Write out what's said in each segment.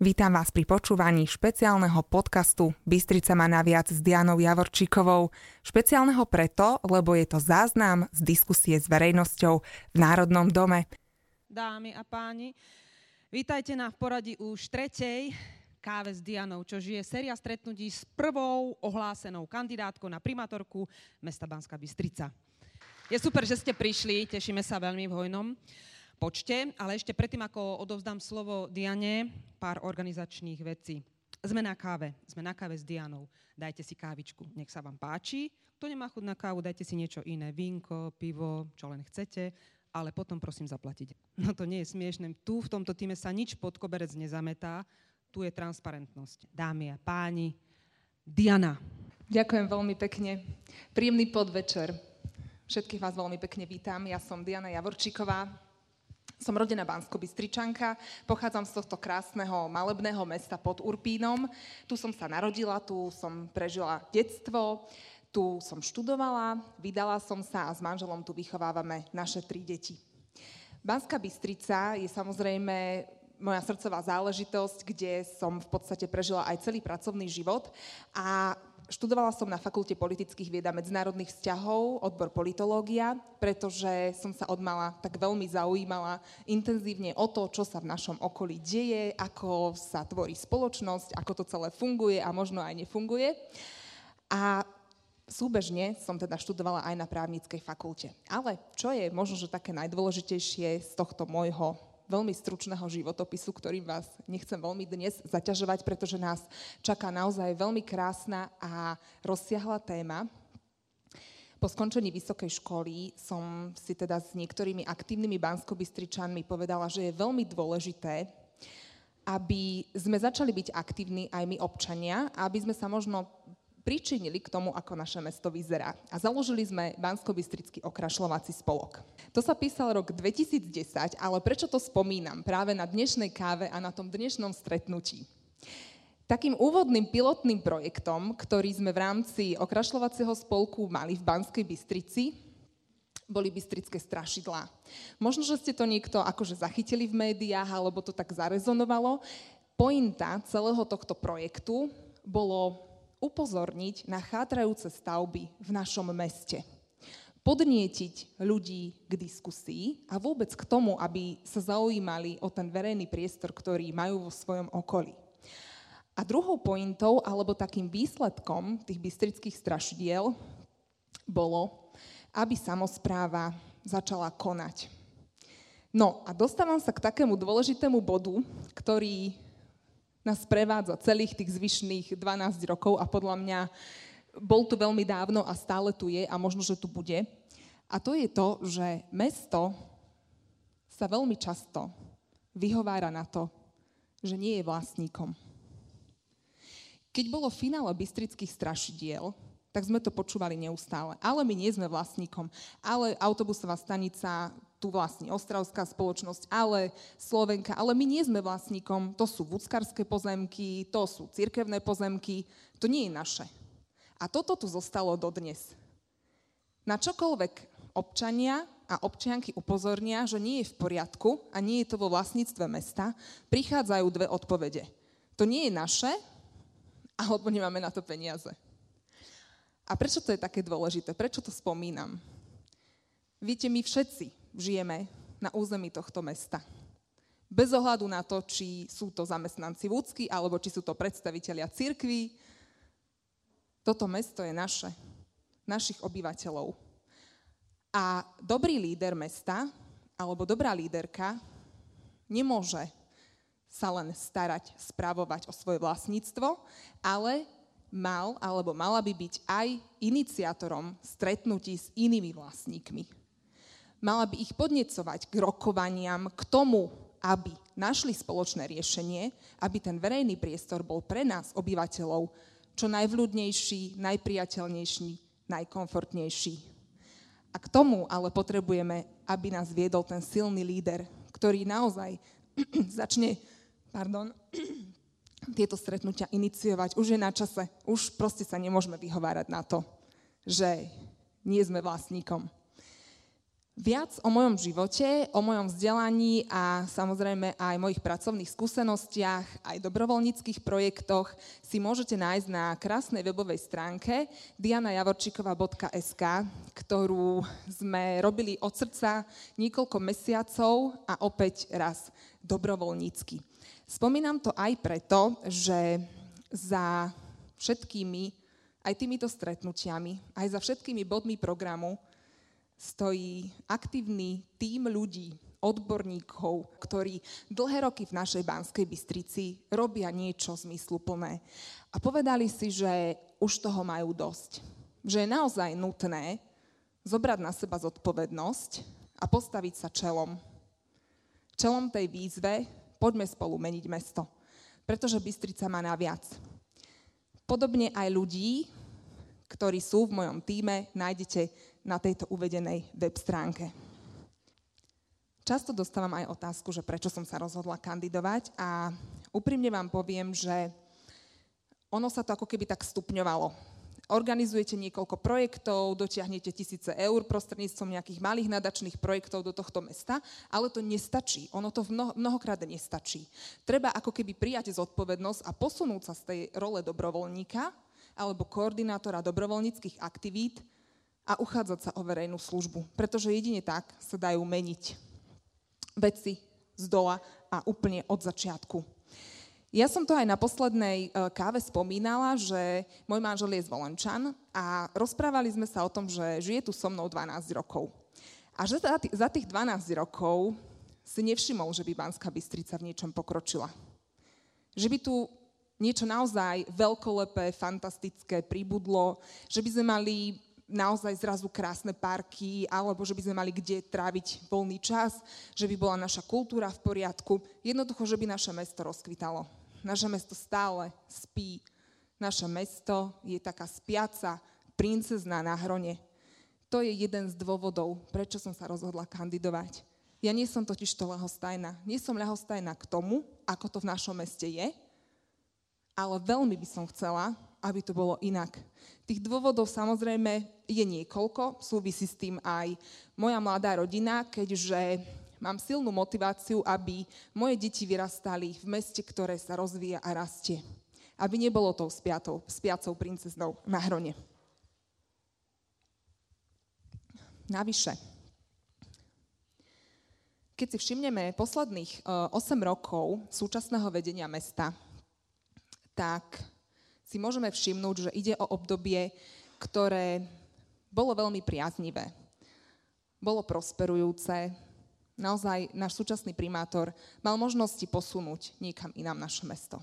Vítam vás pri počúvaní špeciálneho podcastu Bystrica má naviac s Dianou Javorčíkovou. Špeciálneho preto, lebo je to záznam z diskusie s verejnosťou v Národnom dome. Dámy a páni, vítajte na poradí už tretej káve s Dianou, čo je séria stretnutí s prvou ohlásenou kandidátkou na primátorku mesta Banská Bystrica. Je super, že ste prišli, tešíme sa veľmi v hojnom počte, ale ešte predtým, ako odovzdám slovo Diane, pár organizačných vecí. Sme na káve, sme na káve s Dianou. Dajte si kávičku, nech sa vám páči. Kto nemá chuť na kávu, dajte si niečo iné, vínko, pivo, čo len chcete, ale potom prosím zaplatiť. No to nie je smiešné. Tu v tomto týme sa nič pod koberec nezametá, tu je transparentnosť. Dámy a páni, Diana. Ďakujem veľmi pekne. Príjemný podvečer. Všetkých vás veľmi pekne vítam. Ja som Diana Javorčíková, som rodená Bansko-Bystričanka, pochádzam z tohto krásneho malebného mesta pod Urpínom. Tu som sa narodila, tu som prežila detstvo, tu som študovala, vydala som sa a s manželom tu vychovávame naše tri deti. Banská Bystrica je samozrejme moja srdcová záležitosť, kde som v podstate prežila aj celý pracovný život a Študovala som na Fakulte politických vied a medzinárodných vzťahov, odbor politológia, pretože som sa odmala tak veľmi zaujímala intenzívne o to, čo sa v našom okolí deje, ako sa tvorí spoločnosť, ako to celé funguje a možno aj nefunguje. A súbežne som teda študovala aj na právnickej fakulte. Ale čo je možno, že také najdôležitejšie z tohto môjho veľmi stručného životopisu, ktorým vás nechcem veľmi dnes zaťažovať, pretože nás čaká naozaj veľmi krásna a rozsiahla téma. Po skončení vysokej školy som si teda s niektorými aktívnymi banskobystričanmi povedala, že je veľmi dôležité, aby sme začali byť aktívni aj my občania aby sme sa možno pričinili k tomu, ako naše mesto vyzerá. A založili sme Bansko-Bystrický okrašľovací spolok. To sa písal rok 2010, ale prečo to spomínam práve na dnešnej káve a na tom dnešnom stretnutí? Takým úvodným pilotným projektom, ktorý sme v rámci okrašľovacieho spolku mali v Banskej Bystrici, boli bystrické strašidlá. Možno, že ste to niekto akože zachytili v médiách, alebo to tak zarezonovalo. Pointa celého tohto projektu bolo upozorniť na chátrajúce stavby v našom meste. Podnietiť ľudí k diskusii a vôbec k tomu, aby sa zaujímali o ten verejný priestor, ktorý majú vo svojom okolí. A druhou pointou, alebo takým výsledkom tých bystrických strašidiel bolo, aby samozpráva začala konať. No a dostávam sa k takému dôležitému bodu, ktorý nás prevádza celých tých zvyšných 12 rokov a podľa mňa bol tu veľmi dávno a stále tu je a možno, že tu bude. A to je to, že mesto sa veľmi často vyhovára na to, že nie je vlastníkom. Keď bolo finále Bystrických strašidiel, tak sme to počúvali neustále. Ale my nie sme vlastníkom. Ale autobusová stanica tu vlastní Ostravská spoločnosť, ale Slovenka. Ale my nie sme vlastníkom. To sú vúckarské pozemky, to sú cirkevné pozemky. To nie je naše. A toto tu zostalo dodnes. Na čokoľvek občania a občianky upozornia, že nie je v poriadku a nie je to vo vlastníctve mesta, prichádzajú dve odpovede. To nie je naše, alebo nemáme na to peniaze. A prečo to je také dôležité? Prečo to spomínam? Viete, my všetci žijeme na území tohto mesta. Bez ohľadu na to, či sú to zamestnanci vúcky, alebo či sú to predstavitelia cirkví, toto mesto je naše, našich obyvateľov. A dobrý líder mesta, alebo dobrá líderka, nemôže sa len starať, spravovať o svoje vlastníctvo, ale mal alebo mala by byť aj iniciátorom stretnutí s inými vlastníkmi. Mala by ich podnecovať k rokovaniam, k tomu, aby našli spoločné riešenie, aby ten verejný priestor bol pre nás, obyvateľov, čo najvľudnejší, najpriateľnejší, najkomfortnejší. A k tomu ale potrebujeme, aby nás viedol ten silný líder, ktorý naozaj začne pardon, tieto stretnutia iniciovať. Už je na čase. Už proste sa nemôžeme vyhovárať na to, že nie sme vlastníkom. Viac o mojom živote, o mojom vzdelaní a samozrejme aj mojich pracovných skúsenostiach, aj dobrovoľníckých projektoch si môžete nájsť na krásnej webovej stránke dianajavorčíková.sk, ktorú sme robili od srdca niekoľko mesiacov a opäť raz dobrovoľnícky. Spomínam to aj preto, že za všetkými, aj týmito stretnutiami, aj za všetkými bodmi programu stojí aktívny tím ľudí, odborníkov, ktorí dlhé roky v našej Banskej Bystrici robia niečo zmysluplné. A povedali si, že už toho majú dosť. Že je naozaj nutné zobrať na seba zodpovednosť a postaviť sa čelom. Čelom tej výzve poďme spolu meniť mesto. Pretože Bystrica má naviac. Podobne aj ľudí, ktorí sú v mojom týme, nájdete na tejto uvedenej web stránke. Často dostávam aj otázku, že prečo som sa rozhodla kandidovať a úprimne vám poviem, že ono sa to ako keby tak stupňovalo. Organizujete niekoľko projektov, dotiahnete tisíce eur prostredníctvom nejakých malých nadačných projektov do tohto mesta, ale to nestačí. Ono to mnoho, mnohokrát nestačí. Treba ako keby prijať zodpovednosť a posunúť sa z tej role dobrovoľníka alebo koordinátora dobrovoľníckých aktivít a uchádzať sa o verejnú službu. Pretože jedine tak sa dajú meniť veci z dola a úplne od začiatku. Ja som to aj na poslednej e, káve spomínala, že môj manžel je z Volenčan a rozprávali sme sa o tom, že žije tu so mnou 12 rokov. A že za tých 12 rokov si nevšimol, že by Banská Bystrica v niečom pokročila. Že by tu niečo naozaj veľkolepé, fantastické pribudlo, že by sme mali naozaj zrazu krásne parky, alebo že by sme mali kde tráviť voľný čas, že by bola naša kultúra v poriadku. Jednoducho, že by naše mesto rozkvitalo. Naše mesto stále spí. Naše mesto je taká spiaca princezná na hrone. To je jeden z dôvodov, prečo som sa rozhodla kandidovať. Ja nie som totiž to ľahostajná. Nie som ľahostajná k tomu, ako to v našom meste je, ale veľmi by som chcela, aby to bolo inak. Tých dôvodov samozrejme je niekoľko, súvisí s tým aj moja mladá rodina, keďže mám silnú motiváciu, aby moje deti vyrastali v meste, ktoré sa rozvíja a rastie. Aby nebolo tou spiatou, spiacou princeznou na hrone. Navyše, keď si všimneme posledných 8 eh, rokov súčasného vedenia mesta, tak si môžeme všimnúť, že ide o obdobie, ktoré bolo veľmi priaznivé. Bolo prosperujúce. Naozaj náš súčasný primátor mal možnosti posunúť niekam inám naše mesto.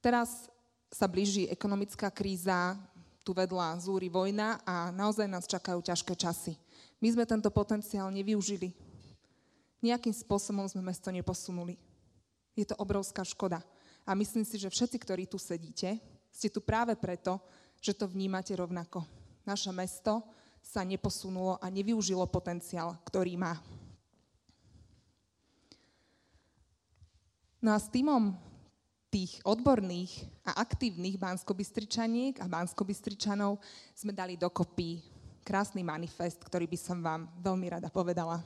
Teraz sa blíži ekonomická kríza, tu vedľa zúri vojna a naozaj nás čakajú ťažké časy. My sme tento potenciál nevyužili. Nejakým spôsobom sme mesto neposunuli. Je to obrovská škoda. A myslím si, že všetci, ktorí tu sedíte, ste tu práve preto, že to vnímate rovnako. Naše mesto sa neposunulo a nevyužilo potenciál, ktorý má. No a s týmom tých odborných a aktívnych banskobystričaniek a banskobystričanov sme dali dokopy krásny manifest, ktorý by som vám veľmi rada povedala.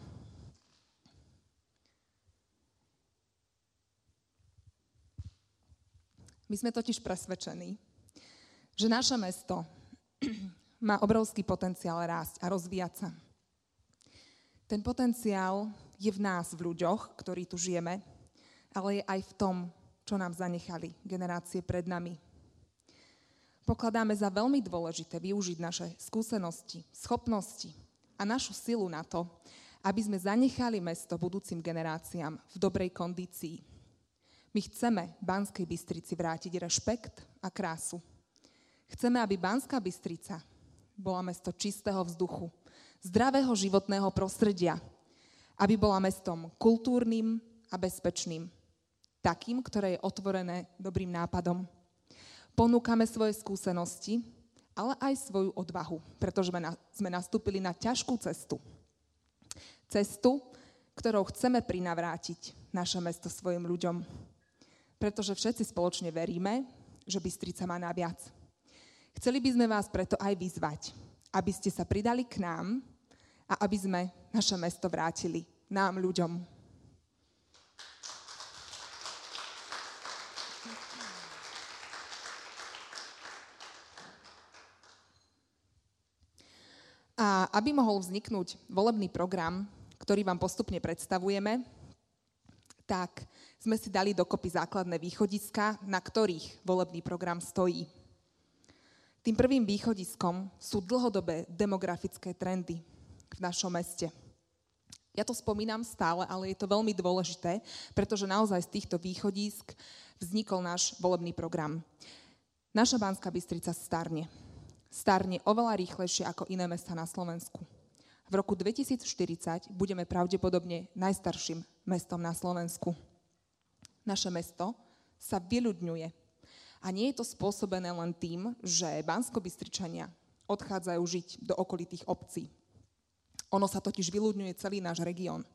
My sme totiž presvedčení, že naše mesto má obrovský potenciál rásť a rozvíjať sa. Ten potenciál je v nás, v ľuďoch, ktorí tu žijeme, ale je aj v tom, čo nám zanechali generácie pred nami. Pokladáme za veľmi dôležité využiť naše skúsenosti, schopnosti a našu silu na to, aby sme zanechali mesto budúcim generáciám v dobrej kondícii. My chceme Banskej Bystrici vrátiť rešpekt a krásu. Chceme, aby Banská Bystrica bola mesto čistého vzduchu, zdravého životného prostredia, aby bola mestom kultúrnym a bezpečným, takým, ktoré je otvorené dobrým nápadom. Ponúkame svoje skúsenosti, ale aj svoju odvahu, pretože sme nastúpili na ťažkú cestu. Cestu, ktorou chceme prinavrátiť naše mesto svojim ľuďom pretože všetci spoločne veríme, že Bystrica má naviac. Chceli by sme vás preto aj vyzvať, aby ste sa pridali k nám a aby sme naše mesto vrátili nám, ľuďom. A aby mohol vzniknúť volebný program, ktorý vám postupne predstavujeme, tak sme si dali dokopy základné východiska, na ktorých volebný program stojí. Tým prvým východiskom sú dlhodobé demografické trendy v našom meste. Ja to spomínam stále, ale je to veľmi dôležité, pretože naozaj z týchto východisk vznikol náš volebný program. Naša Banská Bystrica starne. Starne oveľa rýchlejšie ako iné mesta na Slovensku. V roku 2040 budeme pravdepodobne najstarším mestom na Slovensku. Naše mesto sa vyľudňuje a nie je to spôsobené len tým, že bansko odchádzajú žiť do okolitých obcí. Ono sa totiž vyľudňuje celý náš región.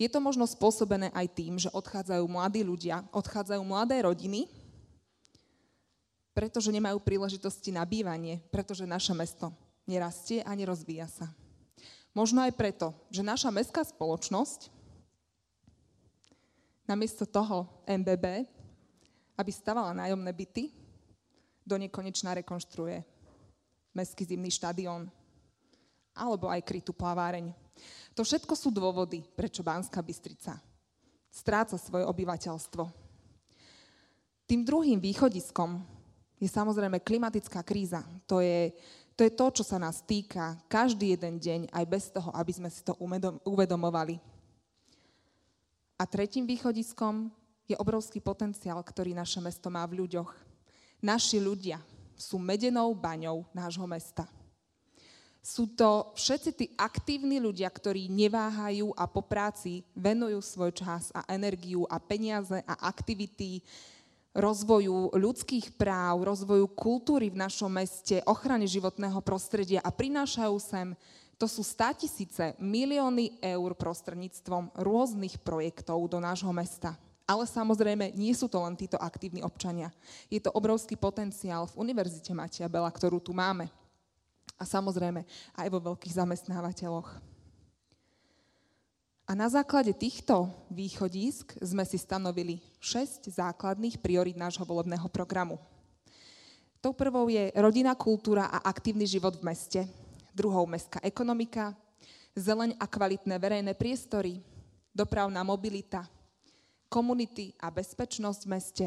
Je to možno spôsobené aj tým, že odchádzajú mladí ľudia, odchádzajú mladé rodiny, pretože nemajú príležitosti na bývanie, pretože naše mesto nerastie a nerozvíja sa. Možno aj preto, že naša mestská spoločnosť namiesto toho MBB aby stavala nájomné byty, do nekonečná rekonštruuje Mestský zimný štadión alebo aj krytú plaváreň. To všetko sú dôvody, prečo Banská Bystrica stráca svoje obyvateľstvo. Tým druhým východiskom je samozrejme klimatická kríza. To je, to je to, čo sa nás týka každý jeden deň, aj bez toho, aby sme si to uvedomovali. A tretím východiskom je obrovský potenciál, ktorý naše mesto má v ľuďoch. Naši ľudia sú medenou baňou nášho mesta. Sú to všetci tí aktívni ľudia, ktorí neváhajú a po práci venujú svoj čas a energiu a peniaze a aktivity rozvoju ľudských práv, rozvoju kultúry v našom meste, ochrany životného prostredia a prinášajú sem to sú tisíce, milióny eur prostredníctvom rôznych projektov do nášho mesta. Ale samozrejme, nie sú to len títo aktívni občania. Je to obrovský potenciál v Univerzite Matia Bela, ktorú tu máme. A samozrejme aj vo veľkých zamestnávateľoch. A na základe týchto východisk sme si stanovili 6 základných priorit nášho volebného programu. Tou prvou je rodina, kultúra a aktívny život v meste. Druhou mestská ekonomika, zeleň a kvalitné verejné priestory, dopravná mobilita, komunity a bezpečnosť v meste,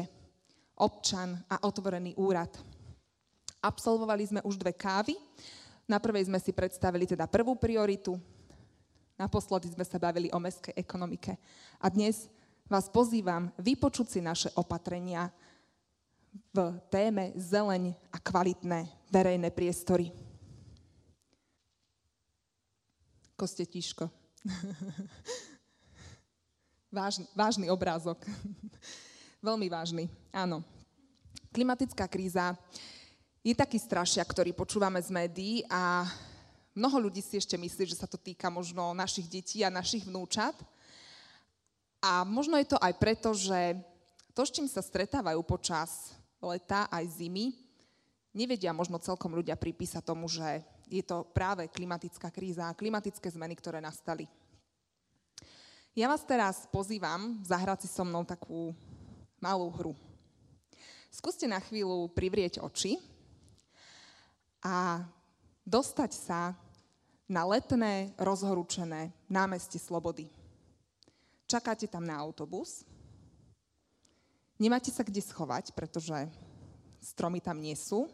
občan a otvorený úrad. Absolvovali sme už dve kávy. Na prvej sme si predstavili teda prvú prioritu, naposledy sme sa bavili o mestskej ekonomike. A dnes vás pozývam vypočuť si naše opatrenia v téme zeleň a kvalitné verejné priestory. Kostetíško. Vážny, vážny obrázok. Veľmi vážny, áno. Klimatická kríza je taký strašiak, ktorý počúvame z médií a mnoho ľudí si ešte myslí, že sa to týka možno našich detí a našich vnúčat. A možno je to aj preto, že to, s čím sa stretávajú počas leta aj zimy, nevedia možno celkom ľudia pripísať tomu, že je to práve klimatická kríza a klimatické zmeny, ktoré nastali ja vás teraz pozývam zahrať si so mnou takú malú hru. Skúste na chvíľu privrieť oči a dostať sa na letné, rozhorúčené námestie Slobody. Čakáte tam na autobus, nemáte sa kde schovať, pretože stromy tam nie sú.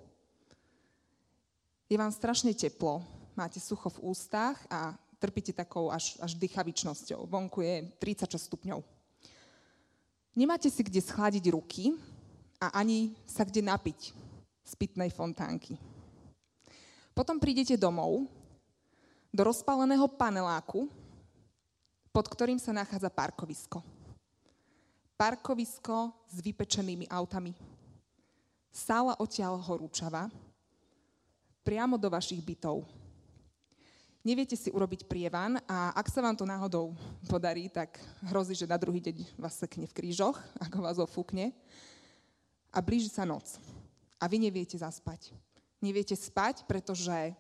Je vám strašne teplo, máte sucho v ústach a trpíte takou až, až dychavičnosťou. Vonku je 36 stupňov. Nemáte si kde schladiť ruky a ani sa kde napiť z pitnej fontánky. Potom prídete domov do rozpáleného paneláku, pod ktorým sa nachádza parkovisko. Parkovisko s vypečenými autami. Sála odtiaľ horúčava priamo do vašich bytov neviete si urobiť prievan a ak sa vám to náhodou podarí, tak hrozí, že na druhý deň vás sekne v krížoch, ako vás ofúkne. A blíži sa noc. A vy neviete zaspať. Neviete spať, pretože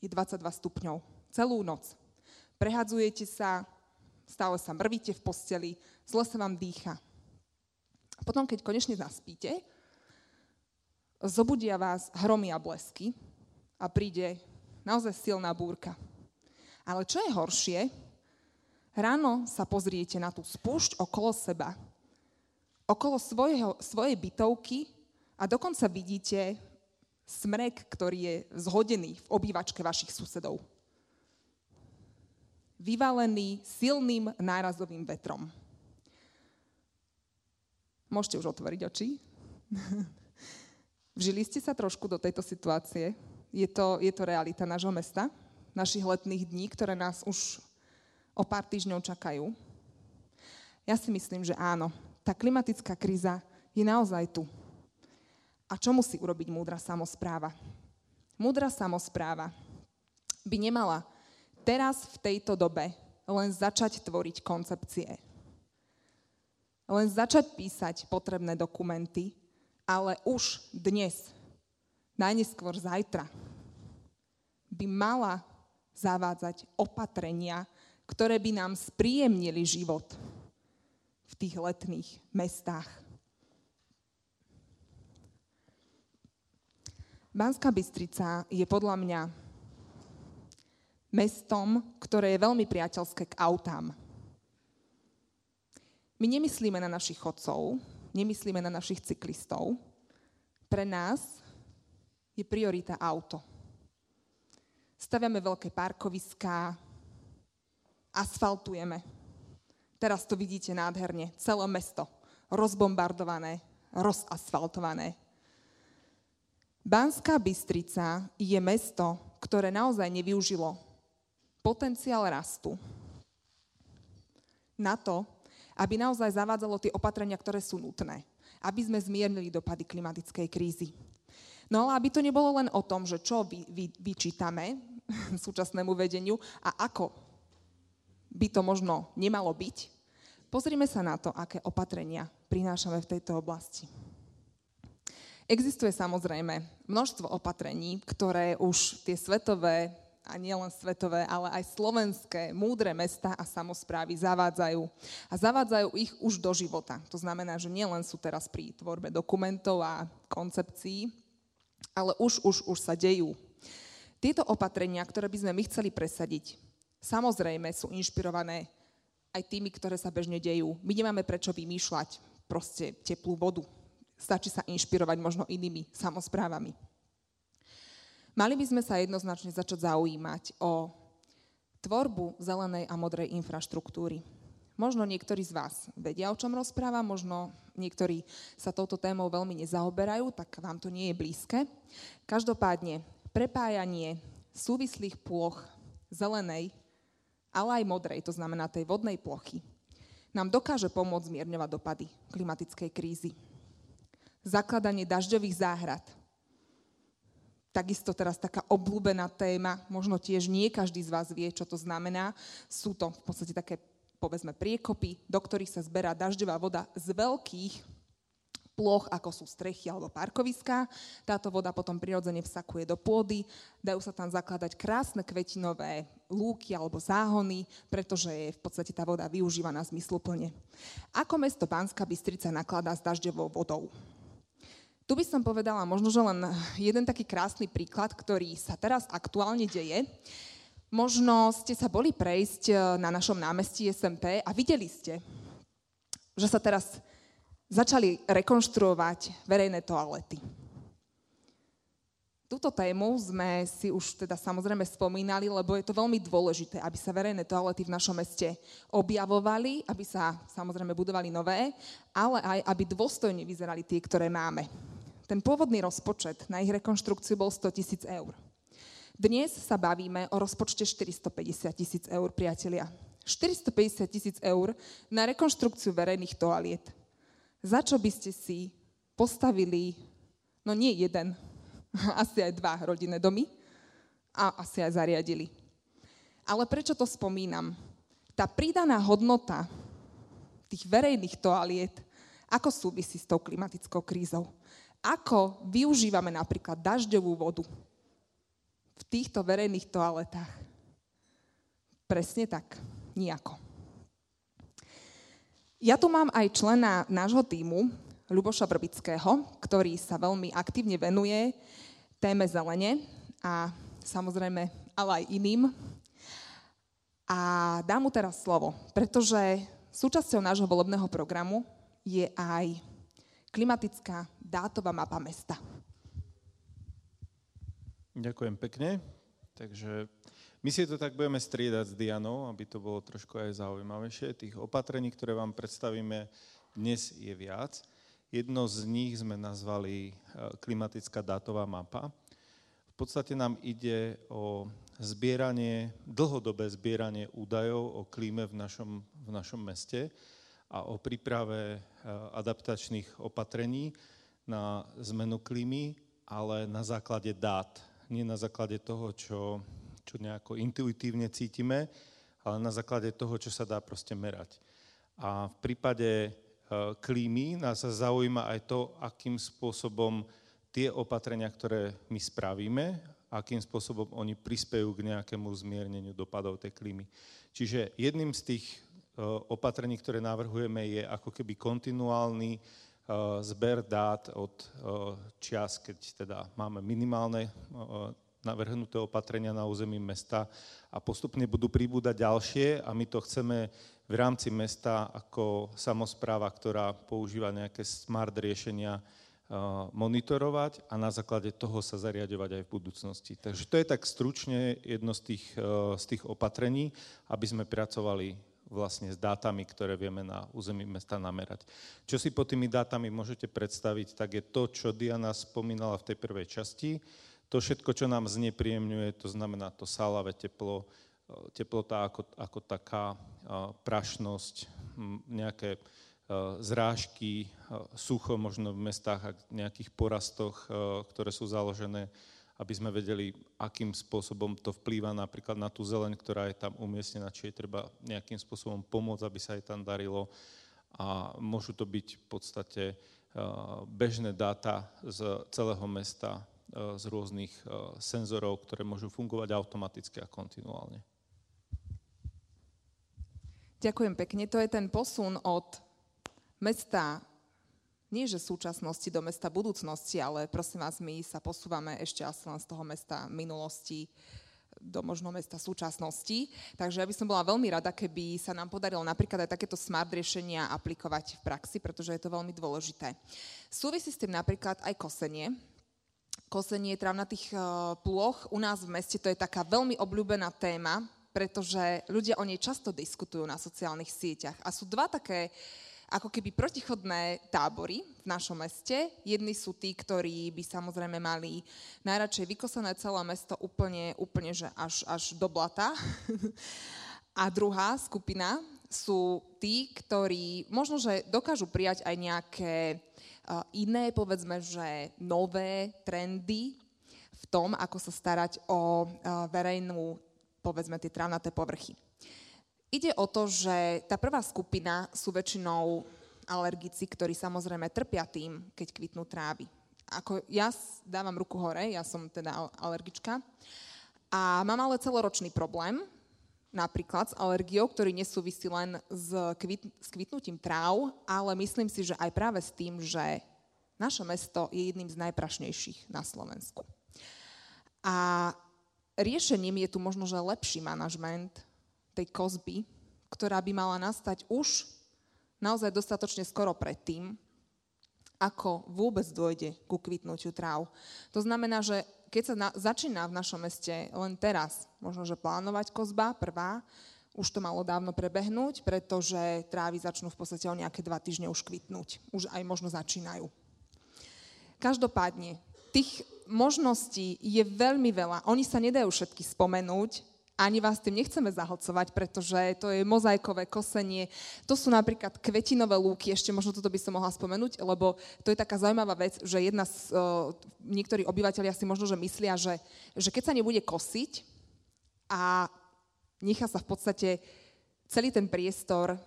je 22 stupňov celú noc. Prehadzujete sa, stále sa mrvíte v posteli, zle sa vám dýcha. Potom, keď konečne zaspíte, zobudia vás hromy a blesky a príde naozaj silná búrka. Ale čo je horšie, ráno sa pozriete na tú spúšť okolo seba, okolo svojho, svojej bytovky a dokonca vidíte smrek, ktorý je zhodený v obývačke vašich susedov. Vyvalený silným nárazovým vetrom. Môžete už otvoriť oči. Vžili ste sa trošku do tejto situácie? Je to, je to realita nášho mesta, našich letných dní, ktoré nás už o pár týždňov čakajú? Ja si myslím, že áno. Tá klimatická kríza je naozaj tu. A čo musí urobiť múdra samozpráva? Múdra samozpráva by nemala teraz v tejto dobe len začať tvoriť koncepcie. Len začať písať potrebné dokumenty, ale už dnes, najneskôr zajtra, by mala zavádzať opatrenia, ktoré by nám spríjemnili život v tých letných mestách. Banská Bystrica je podľa mňa mestom, ktoré je veľmi priateľské k autám. My nemyslíme na našich chodcov, nemyslíme na našich cyklistov. Pre nás je priorita auto. Staviame veľké parkoviská, asfaltujeme. Teraz to vidíte nádherne, celé mesto rozbombardované, rozasfaltované. Banská Bystrica je mesto, ktoré naozaj nevyužilo potenciál rastu na to, aby naozaj zavádzalo tie opatrenia, ktoré sú nutné, aby sme zmiernili dopady klimatickej krízy. No ale aby to nebolo len o tom, že čo vy, vy, vyčítame súčasnému vedeniu a ako by to možno nemalo byť, pozrime sa na to, aké opatrenia prinášame v tejto oblasti. Existuje samozrejme množstvo opatrení, ktoré už tie svetové, a nielen svetové, ale aj slovenské múdre mesta a samozprávy zavádzajú. A zavádzajú ich už do života. To znamená, že nielen sú teraz pri tvorbe dokumentov a koncepcií, ale už, už, už sa dejú. Tieto opatrenia, ktoré by sme my chceli presadiť, samozrejme sú inšpirované aj tými, ktoré sa bežne dejú. My nemáme prečo vymýšľať proste teplú vodu Stačí sa inšpirovať možno inými samozprávami. Mali by sme sa jednoznačne začať zaujímať o tvorbu zelenej a modrej infraštruktúry. Možno niektorí z vás vedia, o čom rozpráva, možno niektorí sa touto témou veľmi nezaoberajú, tak vám to nie je blízke. Každopádne, prepájanie súvislých ploch zelenej, ale aj modrej, to znamená tej vodnej plochy, nám dokáže pomôcť zmierňovať dopady klimatickej krízy zakladanie dažďových záhrad. Takisto teraz taká obľúbená téma, možno tiež nie každý z vás vie, čo to znamená. Sú to v podstate také, povedzme, priekopy, do ktorých sa zberá dažďová voda z veľkých ploch, ako sú strechy alebo parkoviská. Táto voda potom prirodzene vsakuje do pôdy, dajú sa tam zakladať krásne kvetinové lúky alebo záhony, pretože je v podstate tá voda využívaná zmysluplne. Ako mesto Pánska Bystrica nakladá s dažďovou vodou? Tu by som povedala možno, že len jeden taký krásny príklad, ktorý sa teraz aktuálne deje. Možno ste sa boli prejsť e, na našom námestí SMP a videli ste, že sa teraz začali rekonštruovať verejné toalety. Túto tému sme si už teda samozrejme spomínali, lebo je to veľmi dôležité, aby sa verejné toalety v našom meste objavovali, aby sa samozrejme budovali nové, ale aj aby dôstojne vyzerali tie, ktoré máme. Ten pôvodný rozpočet na ich rekonštrukciu bol 100 tisíc eur. Dnes sa bavíme o rozpočte 450 tisíc eur, priatelia. 450 tisíc eur na rekonštrukciu verejných toaliet. Za čo by ste si postavili, no nie jeden, asi aj dva rodinné domy a asi aj zariadili. Ale prečo to spomínam? Tá pridaná hodnota tých verejných toaliet, ako súvisí s tou klimatickou krízou? ako využívame napríklad dažďovú vodu v týchto verejných toaletách. Presne tak, nejako. Ja tu mám aj člena nášho týmu, Ľuboša Brbického, ktorý sa veľmi aktívne venuje téme zelene a samozrejme ale aj iným. A dám mu teraz slovo, pretože súčasťou nášho volebného programu je aj klimatická dátová mapa mesta. Ďakujem pekne. Takže my si to tak budeme striedať s Dianou, aby to bolo trošku aj zaujímavejšie. Tých opatrení, ktoré vám predstavíme dnes je viac. Jedno z nich sme nazvali e, klimatická dátová mapa. V podstate nám ide o zbieranie, dlhodobé zbieranie údajov o klíme v našom, v našom meste a o príprave e, adaptačných opatrení na zmenu klímy, ale na základe dát, nie na základe toho, čo, čo nejako intuitívne cítime, ale na základe toho, čo sa dá proste merať. A v prípade Eh, klímy. Nás zaujíma aj to, akým spôsobom tie opatrenia, ktoré my spravíme, akým spôsobom oni prispejú k nejakému zmierneniu dopadov tej klímy. Čiže jedným z tých eh, opatrení, ktoré navrhujeme, je ako keby kontinuálny zber dát od čias, keď teda máme minimálne navrhnuté opatrenia na území mesta a postupne budú pribúdať ďalšie a my to chceme v rámci mesta ako samozpráva, ktorá používa nejaké smart riešenia, monitorovať a na základe toho sa zariadovať aj v budúcnosti. Takže to je tak stručne jedno z tých, z tých opatrení, aby sme pracovali vlastne s dátami, ktoré vieme na území mesta namerať. Čo si pod tými dátami môžete predstaviť, tak je to, čo Diana spomínala v tej prvej časti. To všetko, čo nám znepríjemňuje, to znamená to sálavé teplo, teplota ako, ako taká, prašnosť, nejaké zrážky, sucho možno v mestách a nejakých porastoch, ktoré sú založené, aby sme vedeli, akým spôsobom to vplýva napríklad na tú zeleň, ktorá je tam umiestnená, či je treba nejakým spôsobom pomôcť, aby sa jej tam darilo. A môžu to byť v podstate bežné dáta z celého mesta, z rôznych senzorov, ktoré môžu fungovať automaticky a kontinuálne. Ďakujem pekne. To je ten posun od mesta, nie že súčasnosti do mesta budúcnosti, ale prosím vás, my sa posúvame ešte asi len z toho mesta minulosti do možno mesta súčasnosti. Takže ja by som bola veľmi rada, keby sa nám podarilo napríklad aj takéto smart riešenia aplikovať v praxi, pretože je to veľmi dôležité. Súvisí s tým napríklad aj kosenie. Kosenie travnatých eh, plôch u nás v meste to je taká veľmi obľúbená téma, pretože ľudia o nej často diskutujú na sociálnych sieťach. A sú dva také ako keby protichodné tábory v našom meste. Jedni sú tí, ktorí by samozrejme mali najradšej vykosené celé mesto úplne, úplne že až, až do blata. A druhá skupina sú tí, ktorí možno, že dokážu prijať aj nejaké iné, povedzme, že nové trendy v tom, ako sa starať o verejnú povedzme tie trávnaté povrchy. Ide o to, že tá prvá skupina sú väčšinou alergici, ktorí samozrejme trpia tým, keď kvitnú trávy. Ako ja dávam ruku hore, ja som teda alergička a mám ale celoročný problém, napríklad s alergiou, ktorý nesúvisí len s, kvit, s kvitnutím tráv, ale myslím si, že aj práve s tým, že naše mesto je jedným z najprašnejších na Slovensku. A riešením je tu možno, že lepší manažment tej kozby, ktorá by mala nastať už naozaj dostatočne skoro predtým, ako vôbec dôjde ku kvitnutiu tráv. To znamená, že keď sa na, začína v našom meste len teraz, možno, že plánovať kozba prvá, už to malo dávno prebehnúť, pretože trávy začnú v podstate o nejaké dva týždne už kvitnúť. Už aj možno začínajú. Každopádne, tých možností je veľmi veľa. Oni sa nedajú všetky spomenúť, ani vás tým nechceme zahlcovať, pretože to je mozaikové kosenie. To sú napríklad kvetinové lúky, ešte možno toto by som mohla spomenúť, lebo to je taká zaujímavá vec, že jedna z, uh, niektorí obyvateľia si možno, že myslia, že, že keď sa nebude kosiť a nechá sa v podstate celý ten priestor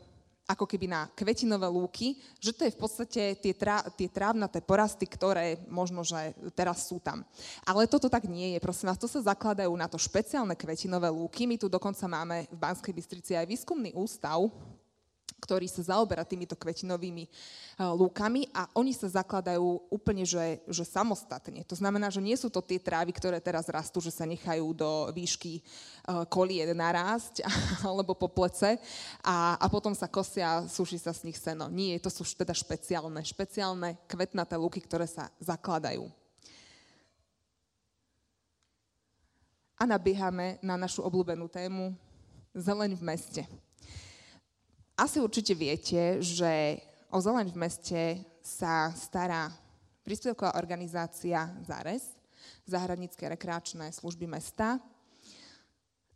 ako keby na kvetinové lúky, že to je v podstate tie, trá, tie trávnaté porasty, ktoré možno, že teraz sú tam. Ale toto tak nie je, prosím vás, to sa zakladajú na to špeciálne kvetinové lúky. My tu dokonca máme v Banskej Bystrici aj výskumný ústav, ktorý sa zaoberá týmito kvetinovými e, lúkami a oni sa zakladajú úplne, že, že samostatne. To znamená, že nie sú to tie trávy, ktoré teraz rastú, že sa nechajú do výšky e, kolien narásť alebo po plece a, a potom sa kosia, suší sa z nich seno. Nie, to sú teda špeciálne, špeciálne kvetnaté lúky, ktoré sa zakladajú. A nabiehame na našu obľúbenú tému zeleň v meste. Asi určite viete, že o zeleň v meste sa stará príspevková organizácia ZARES, Zahradnícke rekreačné služby mesta.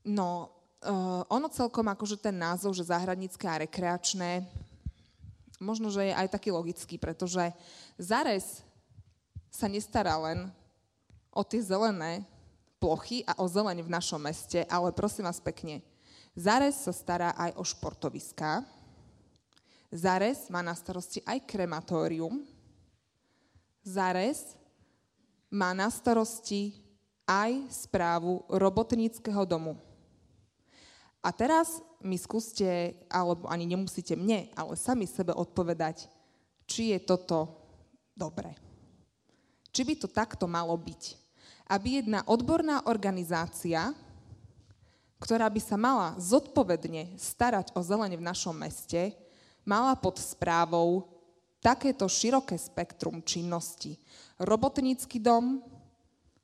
No, uh, ono celkom akože ten názov, že zahradnícke a rekreačné, možno, že je aj taký logický, pretože ZARES sa nestará len o tie zelené plochy a o zeleň v našom meste, ale prosím vás pekne, Zares sa stará aj o športoviská. Zares má na starosti aj krematórium. Zares má na starosti aj správu robotníckého domu. A teraz mi skúste, alebo ani nemusíte mne, ale sami sebe odpovedať, či je toto dobré. Či by to takto malo byť. Aby jedna odborná organizácia, ktorá by sa mala zodpovedne starať o zelenie v našom meste, mala pod správou takéto široké spektrum činností. Robotnícky dom,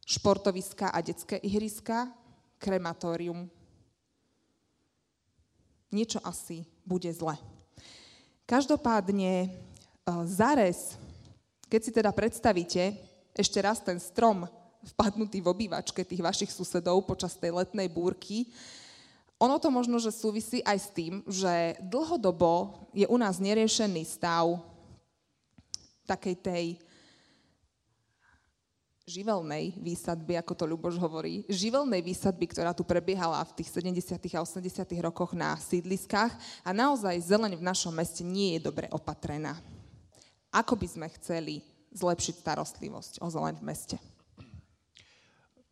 športoviska a detské ihriska, krematórium. Niečo asi bude zle. Každopádne e, zarez, keď si teda predstavíte ešte raz ten strom vpadnutý v obývačke tých vašich susedov počas tej letnej búrky. Ono to možno, že súvisí aj s tým, že dlhodobo je u nás neriešený stav takej tej živelnej výsadby, ako to Ľuboš hovorí, živelnej výsadby, ktorá tu prebiehala v tých 70. a 80. rokoch na sídliskách a naozaj zeleň v našom meste nie je dobre opatrená. Ako by sme chceli zlepšiť starostlivosť o zeleň v meste?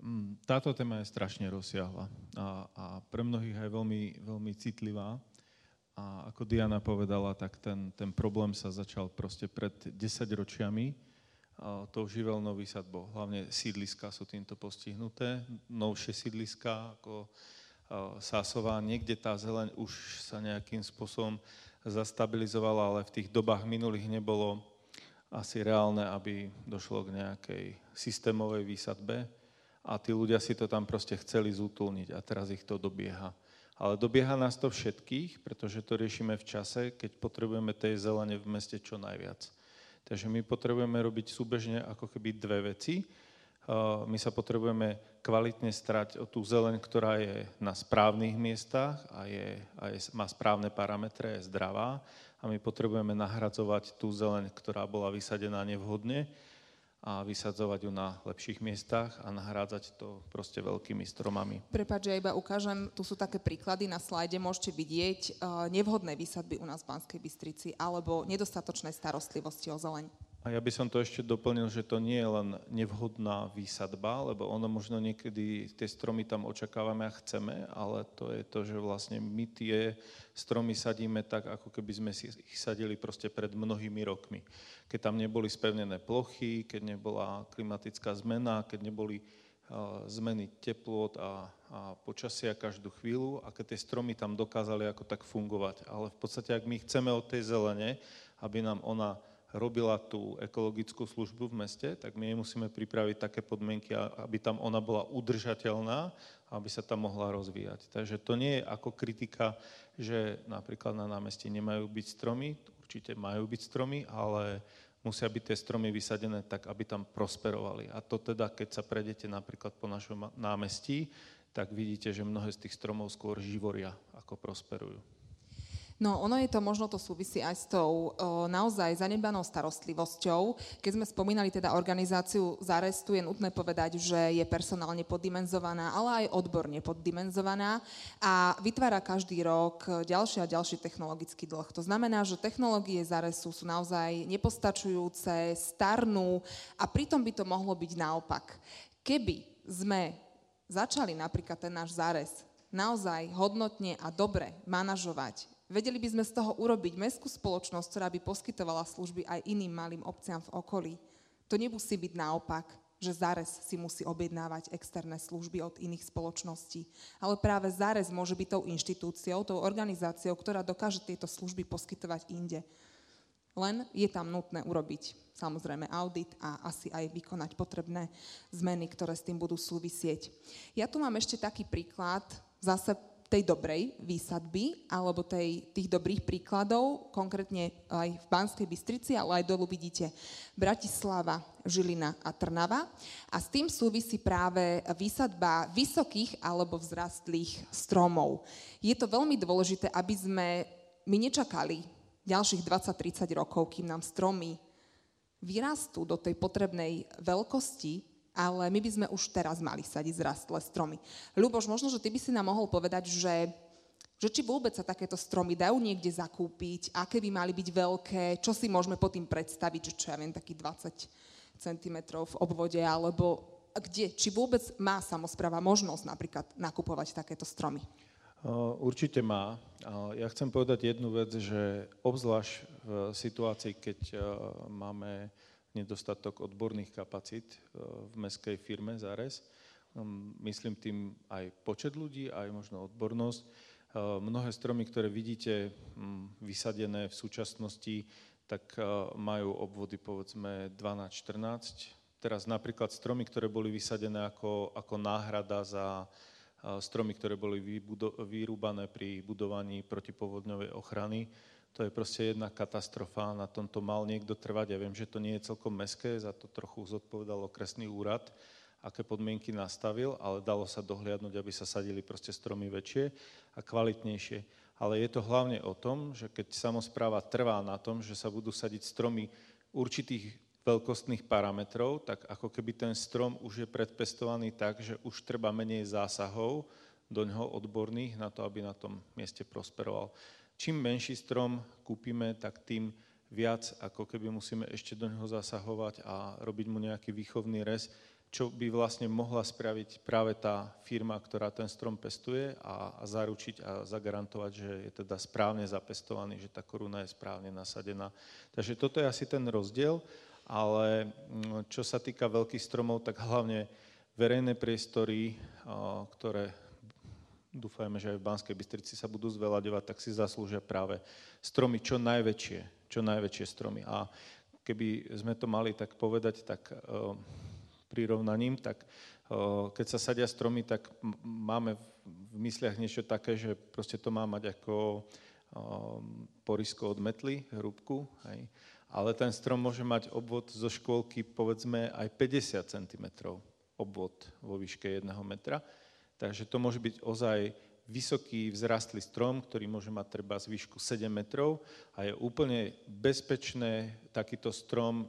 Mm, táto téma je strašne rozsiahla a, a pre mnohých aj veľmi, veľmi citlivá. A ako Diana povedala, tak ten, ten problém sa začal proste pred 10 ročiami tou živelnou výsadbou. Hlavne sídliska sú týmto postihnuté. Novšie sídliska ako Sásová, niekde tá zeleň už sa nejakým spôsobom zastabilizovala, ale v tých dobách minulých nebolo asi reálne, aby došlo k nejakej systémovej výsadbe a tí ľudia si to tam proste chceli zútulniť a teraz ich to dobieha. Ale dobieha nás to všetkých, pretože to riešime v čase, keď potrebujeme tej zelene v meste čo najviac. Takže my potrebujeme robiť súbežne ako keby dve veci. My sa potrebujeme kvalitne strať o tú zeleň, ktorá je na správnych miestach a, je, a je, má správne parametre, je zdravá. A my potrebujeme nahradzovať tú zeleň, ktorá bola vysadená nevhodne a vysadzovať ju na lepších miestach a nahrádzať to proste veľkými stromami. Prepač, ja iba ukážem, tu sú také príklady na slajde, môžete vidieť uh, nevhodné výsadby u nás v Banskej Bystrici alebo nedostatočnej starostlivosti o zeleň. A ja by som to ešte doplnil, že to nie je len nevhodná výsadba, lebo ono možno niekedy tie stromy tam očakávame a chceme, ale to je to, že vlastne my tie stromy sadíme tak, ako keby sme si ich sadili proste pred mnohými rokmi. Keď tam neboli spevnené plochy, keď nebola klimatická zmena, keď neboli uh, zmeny teplot a, a počasia každú chvíľu a keď tie stromy tam dokázali ako tak fungovať. Ale v podstate, ak my chceme od tej zelene, aby nám ona robila tú ekologickú službu v meste, tak my jej musíme pripraviť také podmienky, aby tam ona bola udržateľná, aby sa tam mohla rozvíjať. Takže to nie je ako kritika, že napríklad na námestí nemajú byť stromy, určite majú byť stromy, ale musia byť tie stromy vysadené tak, aby tam prosperovali. A to teda, keď sa prejdete napríklad po našom námestí, tak vidíte, že mnohé z tých stromov skôr živoria, ako prosperujú. No, ono je to, možno to súvisí aj s tou o, naozaj zanedbanou starostlivosťou. Keď sme spomínali teda organizáciu Zarestu, je nutné povedať, že je personálne poddimenzovaná, ale aj odborne poddimenzovaná a vytvára každý rok ďalší a ďalší technologický dlh. To znamená, že technológie Zaresu sú naozaj nepostačujúce, starnú a pritom by to mohlo byť naopak. Keby sme začali napríklad ten náš Zares naozaj hodnotne a dobre manažovať Vedeli by sme z toho urobiť mestskú spoločnosť, ktorá by poskytovala služby aj iným malým obciam v okolí. To nemusí byť naopak, že Zares si musí objednávať externé služby od iných spoločností. Ale práve Zares môže byť tou inštitúciou, tou organizáciou, ktorá dokáže tieto služby poskytovať inde. Len je tam nutné urobiť samozrejme audit a asi aj vykonať potrebné zmeny, ktoré s tým budú súvisieť. Ja tu mám ešte taký príklad, zase tej dobrej výsadby alebo tej, tých dobrých príkladov, konkrétne aj v Banskej Bystrici, ale aj dolu vidíte Bratislava, Žilina a Trnava. A s tým súvisí práve výsadba vysokých alebo vzrastlých stromov. Je to veľmi dôležité, aby sme my nečakali ďalších 20-30 rokov, kým nám stromy vyrastú do tej potrebnej veľkosti, ale my by sme už teraz mali sadiť zrastlé stromy. Ľuboš, možno, že ty by si nám mohol povedať, že, že či vôbec sa takéto stromy dajú niekde zakúpiť, aké by mali byť veľké, čo si môžeme pod tým predstaviť, že čo ja viem, taký 20 cm v obvode, alebo kde, či vôbec má samozpráva možnosť napríklad nakupovať takéto stromy? Určite má. Ja chcem povedať jednu vec, že obzvlášť v situácii, keď máme nedostatok odborných kapacít e, v meskej firme Zares. Um, myslím tým aj počet ľudí, aj možno odbornosť. E, mnohé stromy, ktoré vidíte mm, vysadené v súčasnosti, tak e, majú obvody povedzme 12-14. Teraz napríklad stromy, ktoré boli vysadené ako, ako náhrada za stromy, ktoré boli vyrúbané pri budovaní protipovodňovej ochrany, to je proste jedna katastrofa, na tomto mal niekto trvať. Ja viem, že to nie je celkom meské, za to trochu zodpovedal okresný úrad, aké podmienky nastavil, ale dalo sa dohliadnúť, aby sa sadili proste stromy väčšie a kvalitnejšie. Ale je to hlavne o tom, že keď samozpráva trvá na tom, že sa budú sadiť stromy určitých veľkostných parametrov, tak ako keby ten strom už je predpestovaný tak, že už treba menej zásahov do ňoho odborných na to, aby na tom mieste prosperoval čím menší strom kúpime, tak tým viac ako keby musíme ešte do neho zasahovať a robiť mu nejaký výchovný rez, čo by vlastne mohla spraviť práve tá firma, ktorá ten strom pestuje a, a zaručiť a zagarantovať, že je teda správne zapestovaný, že tá koruna je správne nasadená. Takže toto je asi ten rozdiel, ale mm, čo sa týka veľkých stromov, tak hlavne verejné priestory, ktoré dúfajme, že aj v Banskej Bystrici sa budú zvelaďovať, tak si zaslúžia práve stromy čo najväčšie, čo najväčšie stromy. A keby sme to mali tak povedať tak uh, prirovnaním, tak uh, keď sa sadia stromy, tak máme v mysliach niečo také, že proste to má mať ako uh, porisko od metly, hrúbku, hej. ale ten strom môže mať obvod zo škôlky povedzme aj 50 cm obvod vo výške 1 metra Takže to môže byť ozaj vysoký vzrastlý strom, ktorý môže mať treba z výšku 7 metrov a je úplne bezpečné takýto strom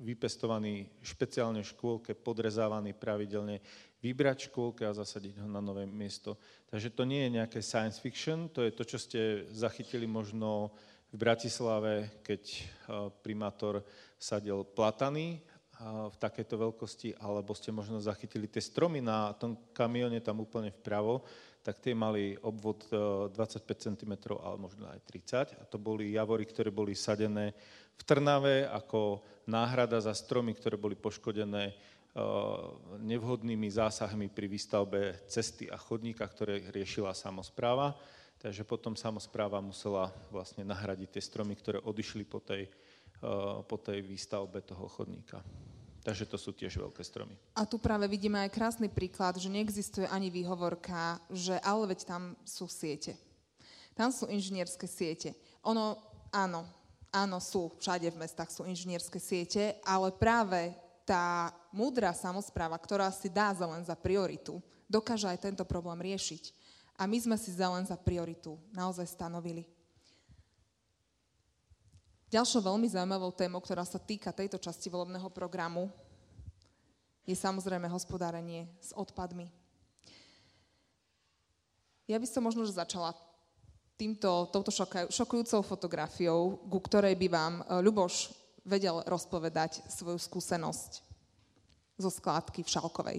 vypestovaný špeciálne v škôlke, podrezávaný pravidelne, vybrať škôlke a zasadiť ho na nové miesto. Takže to nie je nejaké science fiction, to je to, čo ste zachytili možno v Bratislave, keď eh, primátor sadil platany v takejto veľkosti, alebo ste možno zachytili tie stromy na tom kamione tam úplne vpravo, tak tie mali obvod 25 e, cm, ale možno aj 30. A to boli javory, ktoré boli sadené v Trnave ako náhrada za stromy, ktoré boli poškodené e, nevhodnými zásahmi pri výstavbe cesty a chodníka, ktoré riešila samozpráva. Takže potom samozpráva musela vlastne nahradiť tie stromy, ktoré odišli po tej Eh, po tej výstavbe toho chodníka. Takže to sú tiež veľké stromy. A tu práve vidíme aj krásny príklad, že neexistuje ani výhovorka, že ale veď tam sú siete. Tam sú inžinierské siete. Ono, áno, áno, sú, všade v mestách sú inžinierské siete, ale práve tá múdra samozpráva, ktorá si dá zelen za prioritu, dokáže aj tento problém riešiť. A my sme si zelen za prioritu naozaj stanovili. Ďalšou veľmi zaujímavou témou, ktorá sa týka tejto časti volebného programu, je samozrejme hospodárenie s odpadmi. Ja by som možno že začala týmto, touto šokujúcou fotografiou, ku ktorej by vám e, Ľuboš vedel rozpovedať svoju skúsenosť zo skládky v Šalkovej.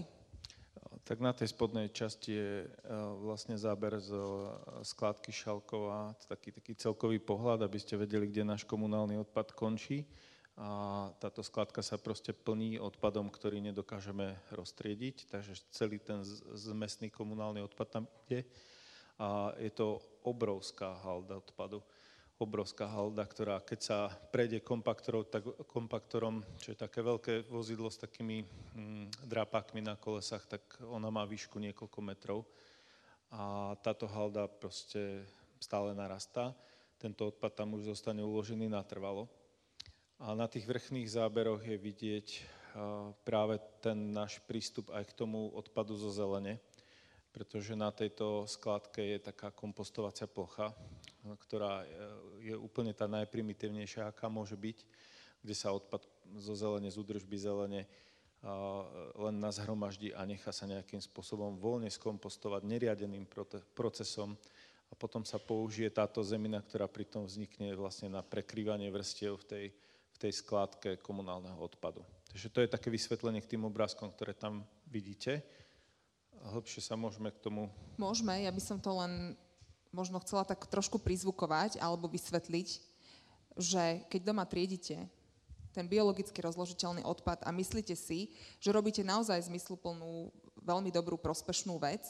Tak na tej spodnej časti je e, vlastne záber zo skládky Šalkova, taký, taký celkový pohľad, aby ste vedeli, kde náš komunálny odpad končí. A táto skladka sa proste plní odpadom, ktorý nedokážeme roztriediť, takže celý ten zmesný komunálny odpad tam ide. A je to obrovská halda odpadu. Obrovská halda, ktorá keď sa prejde kompaktorom, tak, kompaktorom, čo je také veľké vozidlo s takými hm, drápakmi na kolesách, tak ona má výšku niekoľko metrov a táto halda proste stále narastá. Tento odpad tam už zostane uložený natrvalo. A na tých vrchných záberoch je vidieť práve ten náš prístup aj k tomu odpadu zo zelene, pretože na tejto skladke je taká kompostovacia plocha, ktorá je úplne tá najprimitívnejšia, aká môže byť, kde sa odpad zo zelene, z údržby zelene len nazhromaždí a nechá sa nejakým spôsobom voľne skompostovať neriadeným procesom a potom sa použije táto zemina, ktorá pritom vznikne vlastne na prekrývanie vrstiev v tej, v tej skládke komunálneho odpadu. Takže to je také vysvetlenie k tým obrázkom, ktoré tam vidíte. Hĺbšie sa môžeme k tomu... Môžeme, ja by som to len možno chcela tak trošku prizvukovať alebo vysvetliť, že keď doma triedite ten biologicky rozložiteľný odpad a myslíte si, že robíte naozaj zmysluplnú, veľmi dobrú, prospešnú vec,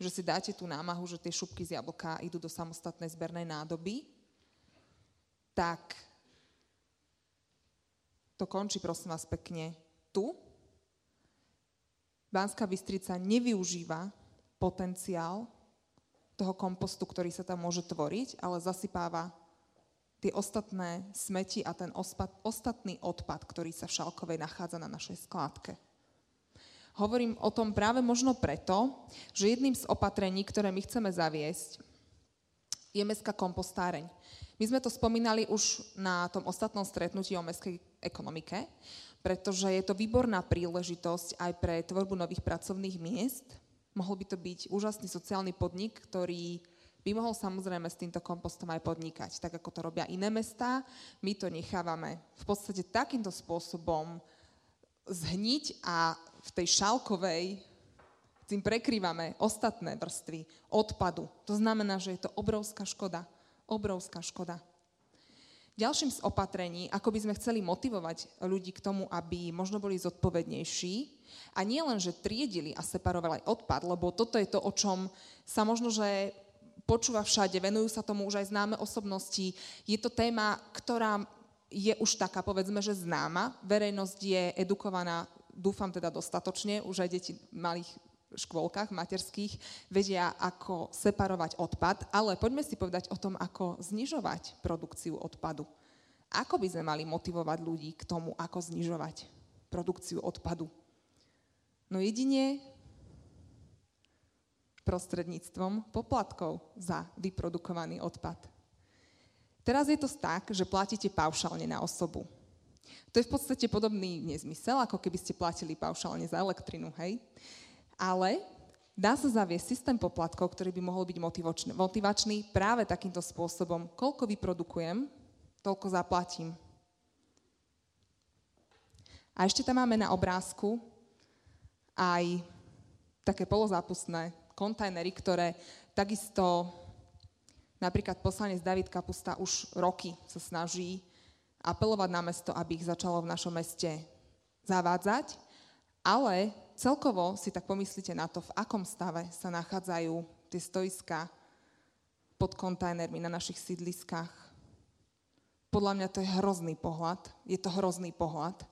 že si dáte tú námahu, že tie šupky z jablka idú do samostatnej zbernej nádoby, tak to končí, prosím vás, pekne tu. Banská Bystrica nevyužíva potenciál toho kompostu, ktorý sa tam môže tvoriť, ale zasypáva tie ostatné smeti a ten ospad, ostatný odpad, ktorý sa v Šalkovej nachádza na našej skládke. Hovorím o tom práve možno preto, že jedným z opatrení, ktoré my chceme zaviesť, je mestská kompostáreň. My sme to spomínali už na tom ostatnom stretnutí o mestskej ekonomike, pretože je to výborná príležitosť aj pre tvorbu nových pracovných miest. Mohol by to byť úžasný sociálny podnik, ktorý by mohol samozrejme s týmto kompostom aj podnikať, tak ako to robia iné mestá. My to nechávame v podstate takýmto spôsobom zhniť a v tej šalkovej tým prekrývame ostatné vrstvy odpadu. To znamená, že je to obrovská škoda obrovská škoda. Ďalším z opatrení, ako by sme chceli motivovať ľudí k tomu, aby možno boli zodpovednejší a nie len, že triedili a separovali odpad, lebo toto je to, o čom sa možno, že počúva všade, venujú sa tomu už aj známe osobnosti. Je to téma, ktorá je už taká, povedzme, že známa. Verejnosť je edukovaná, dúfam teda dostatočne, už aj deti malých škôlkach materských vedia, ako separovať odpad, ale poďme si povedať o tom, ako znižovať produkciu odpadu. Ako by sme mali motivovať ľudí k tomu, ako znižovať produkciu odpadu? No jedine prostredníctvom poplatkov za vyprodukovaný odpad. Teraz je to tak, že platíte paušálne na osobu. To je v podstate podobný nezmysel, ako keby ste platili paušálne za elektrinu, hej? Ale dá sa zaviesť systém poplatkov, ktorý by mohol byť motivačný, motivačný práve takýmto spôsobom. Koľko vyprodukujem, toľko zaplatím. A ešte tam máme na obrázku aj také polozápustné kontajnery, ktoré takisto napríklad poslanec David Kapusta už roky sa snaží apelovať na mesto, aby ich začalo v našom meste zavádzať, ale celkovo si tak pomyslíte na to, v akom stave sa nachádzajú tie stoiska pod kontajnermi na našich sídliskách. Podľa mňa to je hrozný pohľad. Je to hrozný pohľad.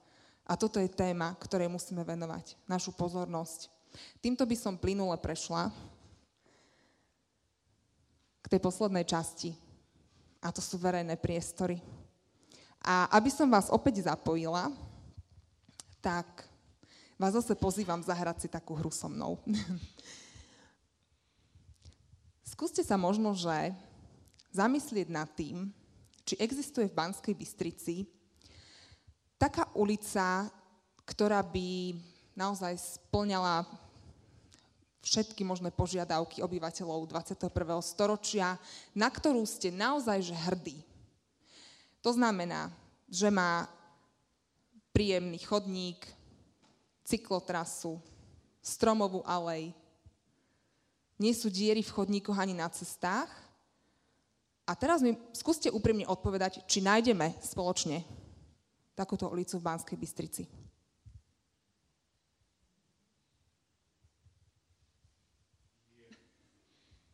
A toto je téma, ktorej musíme venovať našu pozornosť. Týmto by som plynule prešla k tej poslednej časti. A to sú verejné priestory. A aby som vás opäť zapojila, tak vás zase pozývam zahrať si takú hru so mnou. Skúste sa možno, že zamyslieť nad tým, či existuje v Banskej Bystrici taká ulica, ktorá by naozaj splňala všetky možné požiadavky obyvateľov 21. storočia, na ktorú ste naozaj že hrdí. To znamená, že má príjemný chodník, cyklotrasu, stromovú alej. Nie sú diery v chodníkoch ani na cestách. A teraz mi skúste úprimne odpovedať, či nájdeme spoločne takúto ulicu v Banskej Bystrici.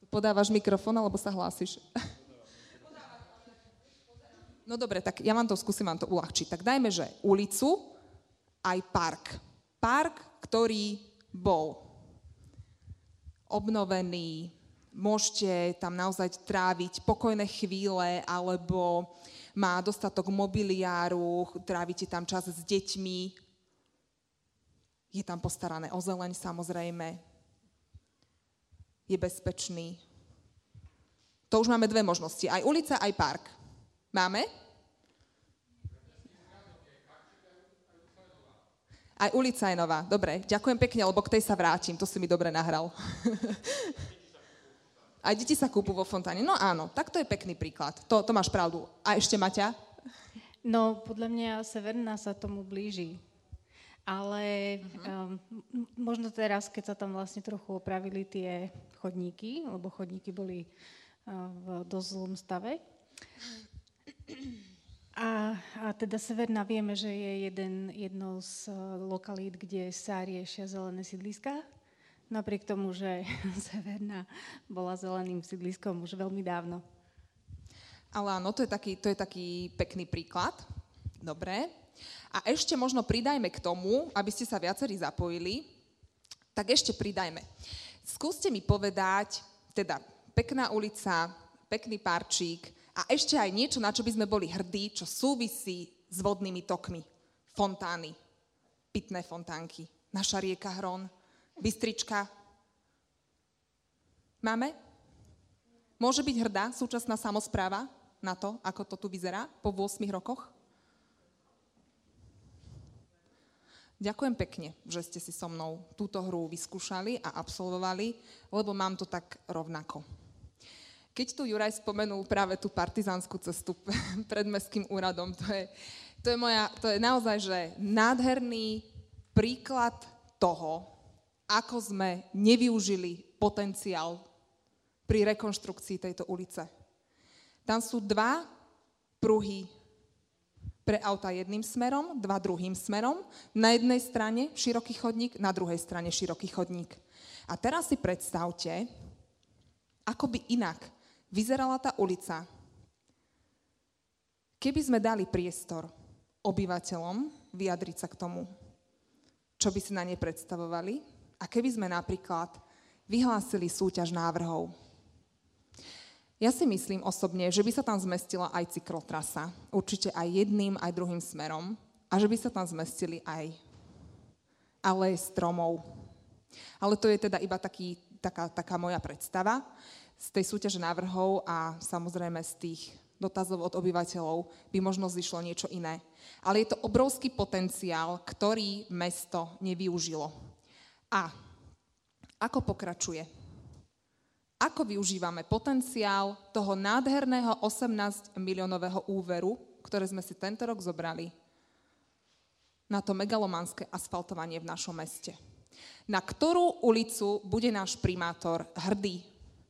Podávaš mikrofón, alebo sa hlásiš? No dobre, tak ja vám to skúsim vám to uľahčiť. Tak dajme, že ulicu aj park. Park, ktorý bol obnovený, môžete tam naozaj tráviť pokojné chvíle, alebo má dostatok mobiliáru, trávite tam čas s deťmi, je tam postarané o zeleň samozrejme, je bezpečný. To už máme dve možnosti. Aj ulica, aj park. Máme? Aj ulica je nová. Dobre, ďakujem pekne, lebo k tej sa vrátim. To si mi dobre nahral. Aj deti sa kúpu vo fontáne. No áno, tak to je pekný príklad. To, to máš pravdu. A ešte Maťa? No, podľa mňa Severná sa tomu blíži. Ale uh-huh. um, možno teraz, keď sa tam vlastne trochu opravili tie chodníky, lebo chodníky boli uh, v dosť zlom stave. A, a teda Severná vieme, že je jeden, jedno z uh, lokalít, kde sa riešia zelené sídliska. Napriek tomu, že Severná bola zeleným sídliskom už veľmi dávno. Ale áno, to je taký, to je taký pekný príklad. Dobre. A ešte možno pridajme k tomu, aby ste sa viacerí zapojili, tak ešte pridajme. Skúste mi povedať, teda pekná ulica, pekný parčík a ešte aj niečo, na čo by sme boli hrdí, čo súvisí s vodnými tokmi. Fontány, pitné fontánky, naša rieka Hron, Bystrička. Máme? Môže byť hrdá súčasná samozpráva na to, ako to tu vyzerá po 8 rokoch? Ďakujem pekne, že ste si so mnou túto hru vyskúšali a absolvovali, lebo mám to tak rovnako. Keď tu Juraj spomenul práve tú partizánskú cestu pred Mestským úradom, to je, to je, moja, to je naozaj že nádherný príklad toho, ako sme nevyužili potenciál pri rekonštrukcii tejto ulice. Tam sú dva pruhy pre auta jedným smerom, dva druhým smerom. Na jednej strane široký chodník, na druhej strane široký chodník. A teraz si predstavte, ako by inak vyzerala tá ulica, keby sme dali priestor obyvateľom vyjadriť sa k tomu, čo by si na nej predstavovali a keby sme napríklad vyhlásili súťaž návrhov ja si myslím osobne, že by sa tam zmestila aj cyklotrasa. Určite aj jedným, aj druhým smerom. A že by sa tam zmestili aj ale stromov. Ale to je teda iba taký, taká, taká moja predstava z tej súťaže návrhov a samozrejme z tých dotazov od obyvateľov by možno zišlo niečo iné. Ale je to obrovský potenciál, ktorý mesto nevyužilo. A ako pokračuje? ako využívame potenciál toho nádherného 18 miliónového úveru, ktoré sme si tento rok zobrali na to megalomanské asfaltovanie v našom meste. Na ktorú ulicu bude náš primátor hrdý,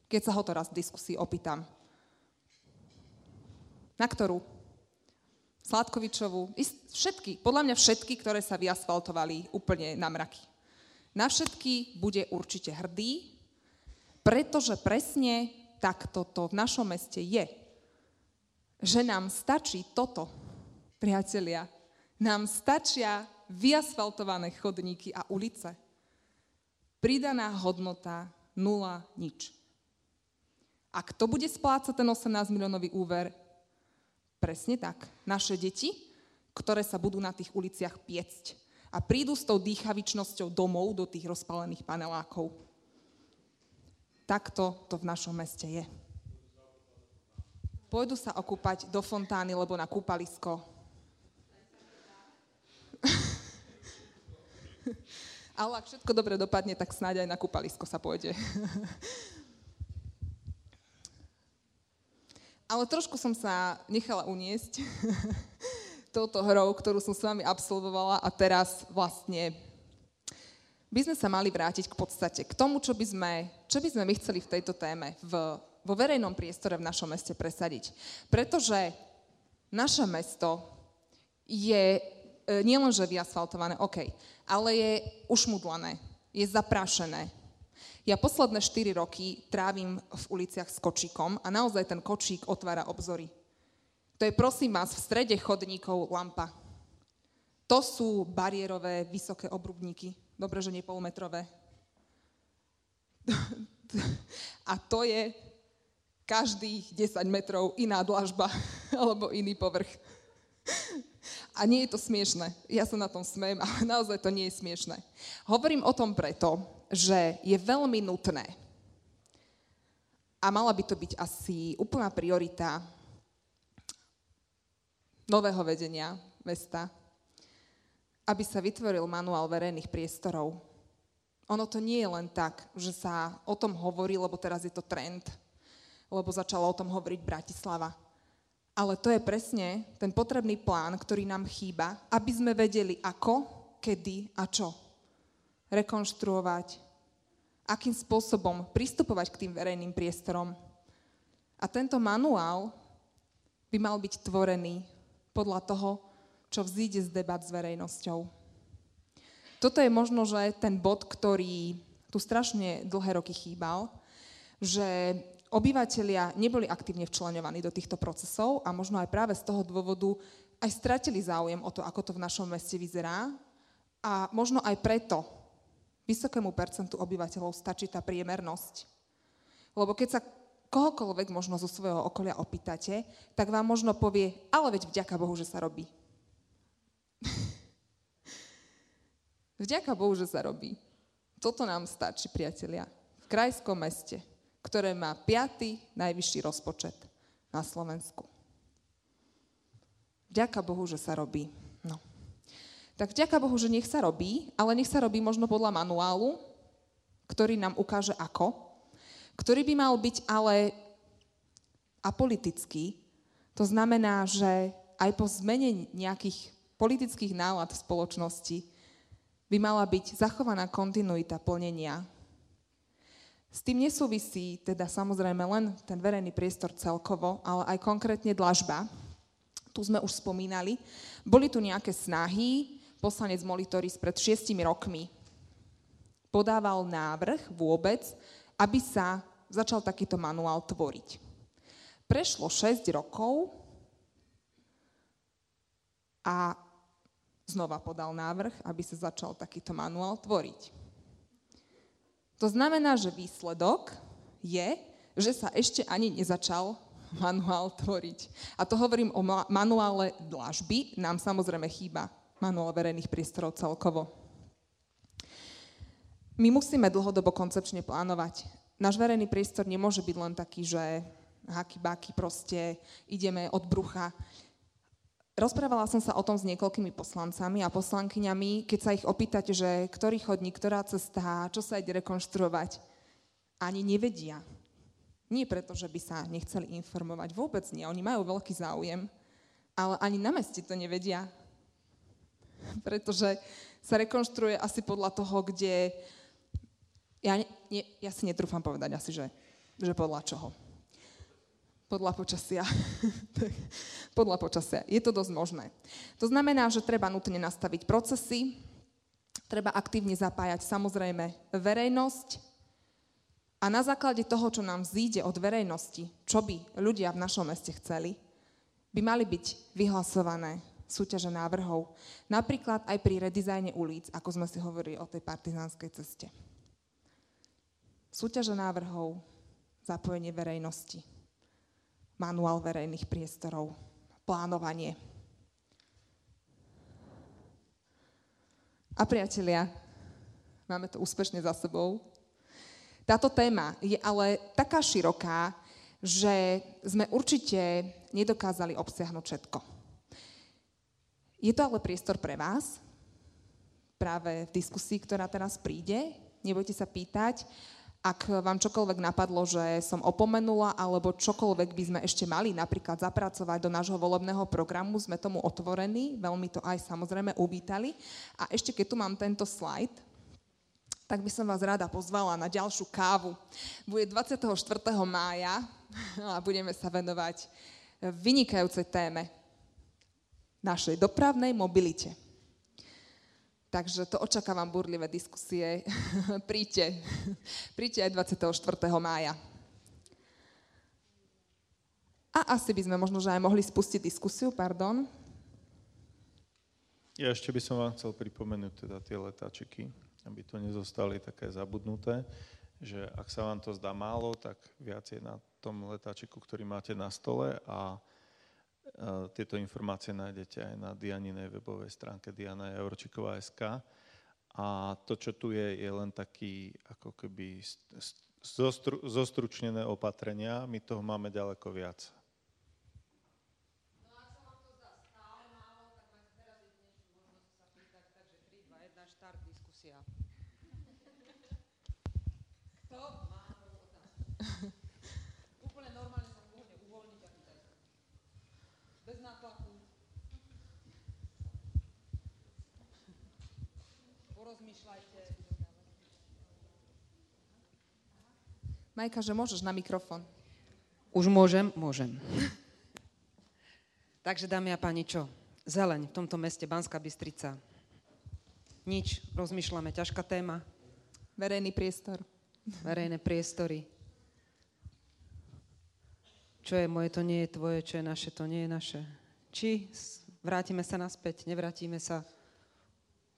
keď sa ho to raz v diskusii opýtam. Na ktorú? Sladkovičovú, všetky, podľa mňa všetky, ktoré sa vyasfaltovali úplne na mraky. Na všetky bude určite hrdý, pretože presne takto to v našom meste je. Že nám stačí toto, priatelia. Nám stačia vyasfaltované chodníky a ulice. Pridaná hodnota nula nič. A kto bude splácať ten 18 miliónový úver? Presne tak. Naše deti, ktoré sa budú na tých uliciach piecť a prídu s tou dýchavičnosťou domov do tých rozpalených panelákov. Takto to v našom meste je. pôjdu sa okúpať do fontány, lebo na kúpalisko. Ale ak všetko dobre dopadne, tak snáď aj na kúpalisko sa pôjde. Ale trošku som sa nechala uniesť touto hrou, ktorú som s vami absolvovala a teraz vlastne by sme sa mali vrátiť k podstate, k tomu, čo by sme, čo by sme my chceli v tejto téme v, vo verejnom priestore v našom meste presadiť. Pretože naše mesto je E, nielenže vyasfaltované, OK, ale je ušmudlané, je zaprášené. Ja posledné 4 roky trávim v uliciach s kočíkom a naozaj ten kočík otvára obzory. To je prosím vás v strede chodníkov lampa. To sú bariérové vysoké obrubníky. Dobre, že nie polmetrové. A to je každých 10 metrov iná dlažba alebo iný povrch. A nie je to smiešne. Ja sa na tom smejem, ale naozaj to nie je smiešne. Hovorím o tom preto, že je veľmi nutné a mala by to byť asi úplná priorita nového vedenia mesta, aby sa vytvoril manuál verejných priestorov. Ono to nie je len tak, že sa o tom hovorí, lebo teraz je to trend, lebo začala o tom hovoriť Bratislava. Ale to je presne ten potrebný plán, ktorý nám chýba, aby sme vedeli ako, kedy a čo. Rekonštruovať, akým spôsobom pristupovať k tým verejným priestorom. A tento manuál by mal byť tvorený podľa toho, čo vzíde z debat s verejnosťou. Toto je možno, že ten bod, ktorý tu strašne dlhé roky chýbal, že obyvateľia neboli aktívne včlenovaní do týchto procesov a možno aj práve z toho dôvodu aj stratili záujem o to, ako to v našom meste vyzerá a možno aj preto vysokému percentu obyvateľov stačí tá priemernosť. Lebo keď sa kohokoľvek možno zo svojho okolia opýtate, tak vám možno povie, ale veď vďaka Bohu, že sa robí. vďaka Bohu, že sa robí. Toto nám stačí, priatelia. V krajskom meste ktoré má piatý najvyšší rozpočet na Slovensku. Vďaka Bohu, že sa robí. No. Tak vďaka Bohu, že nech sa robí, ale nech sa robí možno podľa manuálu, ktorý nám ukáže ako, ktorý by mal byť ale apolitický. To znamená, že aj po zmene nejakých politických nálad v spoločnosti by mala byť zachovaná kontinuita plnenia s tým nesúvisí teda samozrejme len ten verejný priestor celkovo, ale aj konkrétne dlažba. Tu sme už spomínali. Boli tu nejaké snahy, poslanec Molitoris pred šiestimi rokmi podával návrh vôbec, aby sa začal takýto manuál tvoriť. Prešlo 6 rokov a znova podal návrh, aby sa začal takýto manuál tvoriť. To znamená, že výsledok je, že sa ešte ani nezačal manuál tvoriť. A to hovorím o manuále dlažby, nám samozrejme chýba manuál verejných priestorov celkovo. My musíme dlhodobo koncepčne plánovať. Náš verejný priestor nemôže byť len taký, že haky baky proste ideme od brucha. Rozprávala som sa o tom s niekoľkými poslancami a poslankyňami, keď sa ich opýtate, že ktorý chodník, ktorá cesta, čo sa ide rekonštruovať, ani nevedia. Nie preto, že by sa nechceli informovať, vôbec nie. Oni majú veľký záujem, ale ani na meste to nevedia. Pretože sa rekonštruuje asi podľa toho, kde... Ja, ne, ja si netrúfam povedať asi, že, že podľa čoho podľa počasia. podľa počasia. Je to dosť možné. To znamená, že treba nutne nastaviť procesy, treba aktívne zapájať samozrejme verejnosť a na základe toho, čo nám zíde od verejnosti, čo by ľudia v našom meste chceli, by mali byť vyhlasované súťaže návrhov. Napríklad aj pri redizajne ulic, ako sme si hovorili o tej partizánskej ceste. Súťaže návrhov, zapojenie verejnosti manuál verejných priestorov, plánovanie. A priatelia, máme to úspešne za sebou. Táto téma je ale taká široká, že sme určite nedokázali obsiahnuť všetko. Je to ale priestor pre vás, práve v diskusii, ktorá teraz príde. Nebojte sa pýtať, ak vám čokoľvek napadlo, že som opomenula, alebo čokoľvek by sme ešte mali napríklad zapracovať do nášho volebného programu, sme tomu otvorení, veľmi to aj samozrejme uvítali. A ešte keď tu mám tento slajd, tak by som vás rada pozvala na ďalšiu kávu. Bude 24. mája a budeme sa venovať vynikajúcej téme našej dopravnej mobilite. Takže to očakávam burlivé diskusie. Príďte. Príďte aj 24. mája. A asi by sme možno, že aj mohli spustiť diskusiu, pardon. Ja ešte by som vám chcel pripomenúť teda tie letáčiky, aby to nezostali také zabudnuté, že ak sa vám to zdá málo, tak viac je na tom letáčiku, ktorý máte na stole a tieto informácie nájdete aj na Dianinej webovej stránke dianajavorčiková.sk a to, čo tu je, je len taký ako keby zostru, zostručnené opatrenia. My toho máme ďaleko viac. Majka, že môžeš na mikrofón. Už môžem? Môžem. Takže dámy a páni, čo? Zeleň v tomto meste Banská Bystrica. Nič, rozmýšľame, ťažká téma. Verejný priestor. Verejné priestory. Čo je moje, to nie je tvoje, čo je naše, to nie je naše. Či vrátime sa naspäť, nevrátime sa.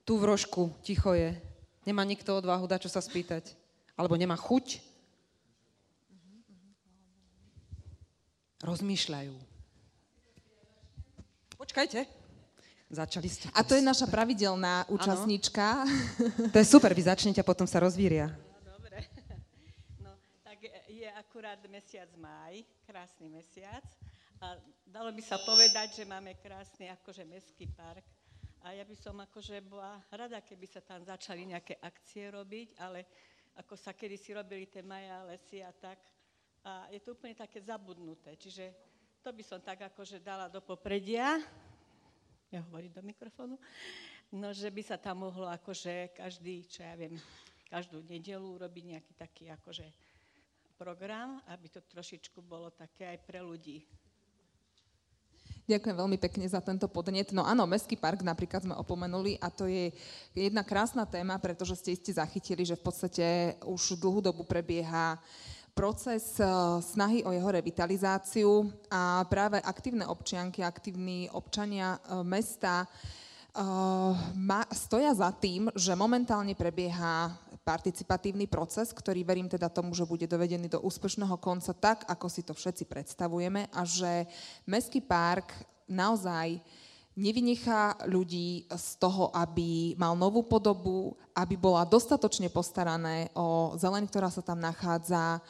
Tu v rožku, ticho je. Nemá nikto odvahu dať čo sa spýtať. Alebo nemá chuť rozmýšľajú. Počkajte. Začali ste. A to je naša pravidelná účastníčka. Ano. To je super, vy začnete a potom sa rozvíria. No, dobre. No, tak je akurát mesiac máj, krásny mesiac. A dalo by sa povedať, že máme krásny akože mestský park. A ja by som akože bola rada, keby sa tam začali nejaké akcie robiť, ale ako sa kedysi robili tie maja lesy a tak, a je to úplne také zabudnuté. Čiže to by som tak akože dala do popredia, ja hovorím do mikrofónu, no že by sa tam mohlo akože každý, čo ja viem, každú nedelu robiť nejaký taký akože program, aby to trošičku bolo také aj pre ľudí. Ďakujem veľmi pekne za tento podnet. No áno, Mestský park napríklad sme opomenuli a to je jedna krásna téma, pretože ste iste zachytili, že v podstate už dlhú dobu prebieha proces eh, snahy o jeho revitalizáciu a práve aktívne občianky, aktívni občania eh, mesta eh, stoja za tým, že momentálne prebieha participatívny proces, ktorý verím teda tomu, že bude dovedený do úspešného konca tak, ako si to všetci predstavujeme a že Mestský park naozaj nevynechá ľudí z toho, aby mal novú podobu, aby bola dostatočne postarané o zeleň, ktorá sa tam nachádza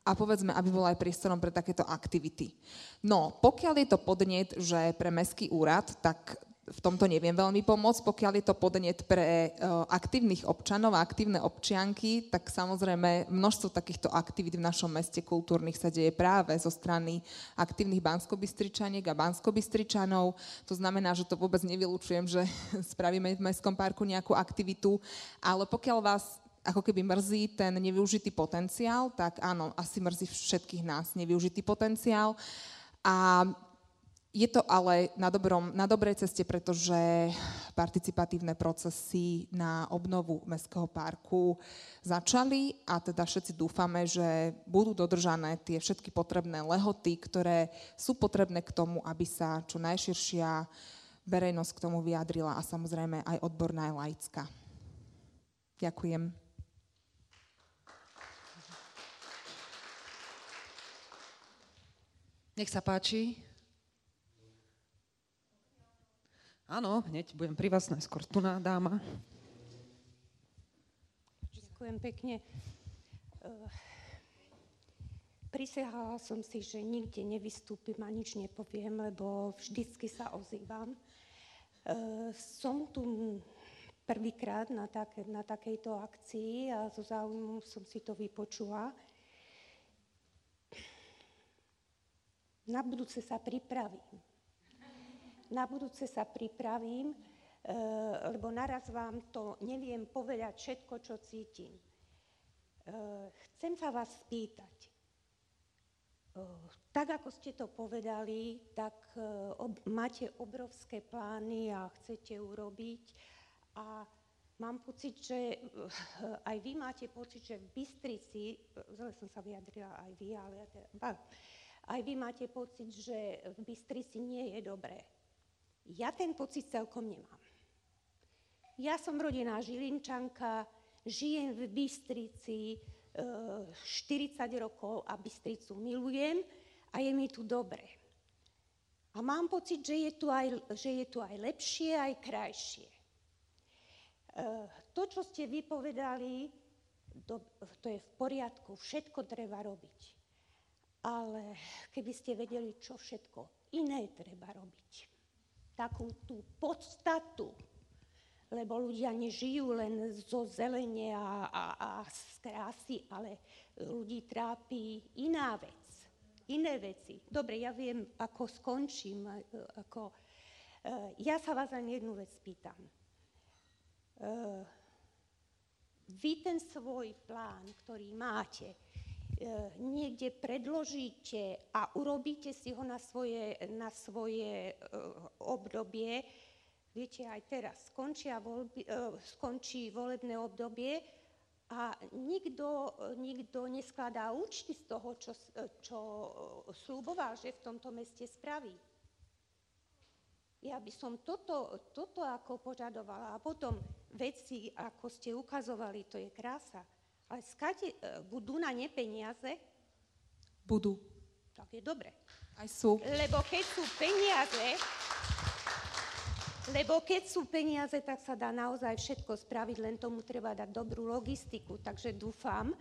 a povedzme, aby bola aj priestorom pre takéto aktivity. No, pokiaľ je to podnet, že pre Mestský úrad, tak v tomto neviem veľmi pomôcť. Pokiaľ je to podnet pre uh, aktívnych občanov a aktívne občianky, tak samozrejme množstvo takýchto aktivít v našom meste kultúrnych sa deje práve zo strany aktívnych banskobystričaniek a banskobystričanov. To znamená, že to vôbec nevylučujem, že spravíme v Mestskom parku nejakú aktivitu, ale pokiaľ vás ako keby mrzí ten nevyužitý potenciál, tak áno, asi mrzí všetkých nás nevyužitý potenciál. A je to ale na, dobrom, na dobrej ceste, pretože participatívne procesy na obnovu Mestského parku začali a teda všetci dúfame, že budú dodržané tie všetky potrebné lehoty, ktoré sú potrebné k tomu, aby sa čo najširšia verejnosť k tomu vyjadrila a samozrejme aj odborná aj laická. Ďakujem. Nech sa páči. Áno, hneď budem pri vás najskôr tu na dáma. Ďakujem pekne. Eh, Prisehala som si, že nikde nevystúpim a nič nepoviem, lebo vždycky sa ozývam. E, som tu prvýkrát na, tak, na takejto akcii a zo záujmu som si to vypočula. Na budúce sa pripravím. Na budúce sa pripravím, e, lebo naraz vám to neviem povedať všetko, čo cítim. E, chcem sa vás spýtať, tak ako ste to povedali, tak e, ob, máte obrovské plány a chcete urobiť a mám pocit, že e, aj vy máte pocit, že v Bystrici, e, zle som sa vyjadrila aj vy, ale ja teda, aj vy máte pocit, že v Bystrici nie je dobré. Ja ten pocit celkom nemám. Ja som rodina Žilinčanka, žijem v Bystrici, 40 rokov a Bystricu milujem a je mi tu dobre. A mám pocit, že je tu aj, že je tu aj lepšie, aj krajšie. E, to, čo ste vypovedali, to je v poriadku, všetko treba robiť. Ale keby ste vedeli, čo všetko iné treba robiť, takú tú podstatu, lebo ľudia nežijú len zo zelene a, a, a z krásy, ale ľudí trápi iná vec, iné veci. Dobre, ja viem, ako skončím. Ako, uh, ja sa vás len jednu vec pýtam. Uh, vy ten svoj plán, ktorý máte, niekde predložíte a urobíte si ho na svoje, na svoje obdobie, Viete, aj teraz skončia voľby, uh, skončí volebné obdobie a nikto, nikto neskladá účty z toho, čo, čo slúboval, že v tomto meste spraví. Ja by som toto, toto ako požadovala. A potom veci, ako ste ukazovali, to je krása. Skade uh, budú na ne peniaze? Budú. Tak je dobre. Aj sú. Lebo keď sú peniaze, lebo keď sú peniaze, tak sa dá naozaj všetko spraviť, len tomu treba dať dobrú logistiku. Takže dúfam, e,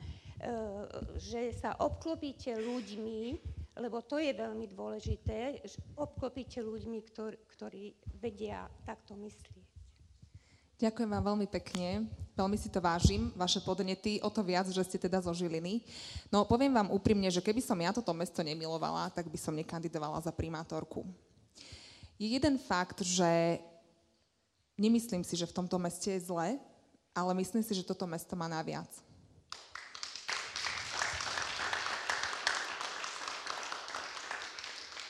že sa obklopíte ľuďmi, lebo to je veľmi dôležité, obklopíte ľuďmi, ktorí, ktorí vedia takto myslieť. Ďakujem vám veľmi pekne, veľmi si to vážim, vaše podnety, o to viac, že ste teda zo Žiliny. No poviem vám úprimne, že keby som ja toto mesto nemilovala, tak by som nekandidovala za primátorku. Je jeden fakt, že Nemyslím si, že v tomto meste je zle, ale myslím si, že toto mesto má naviac.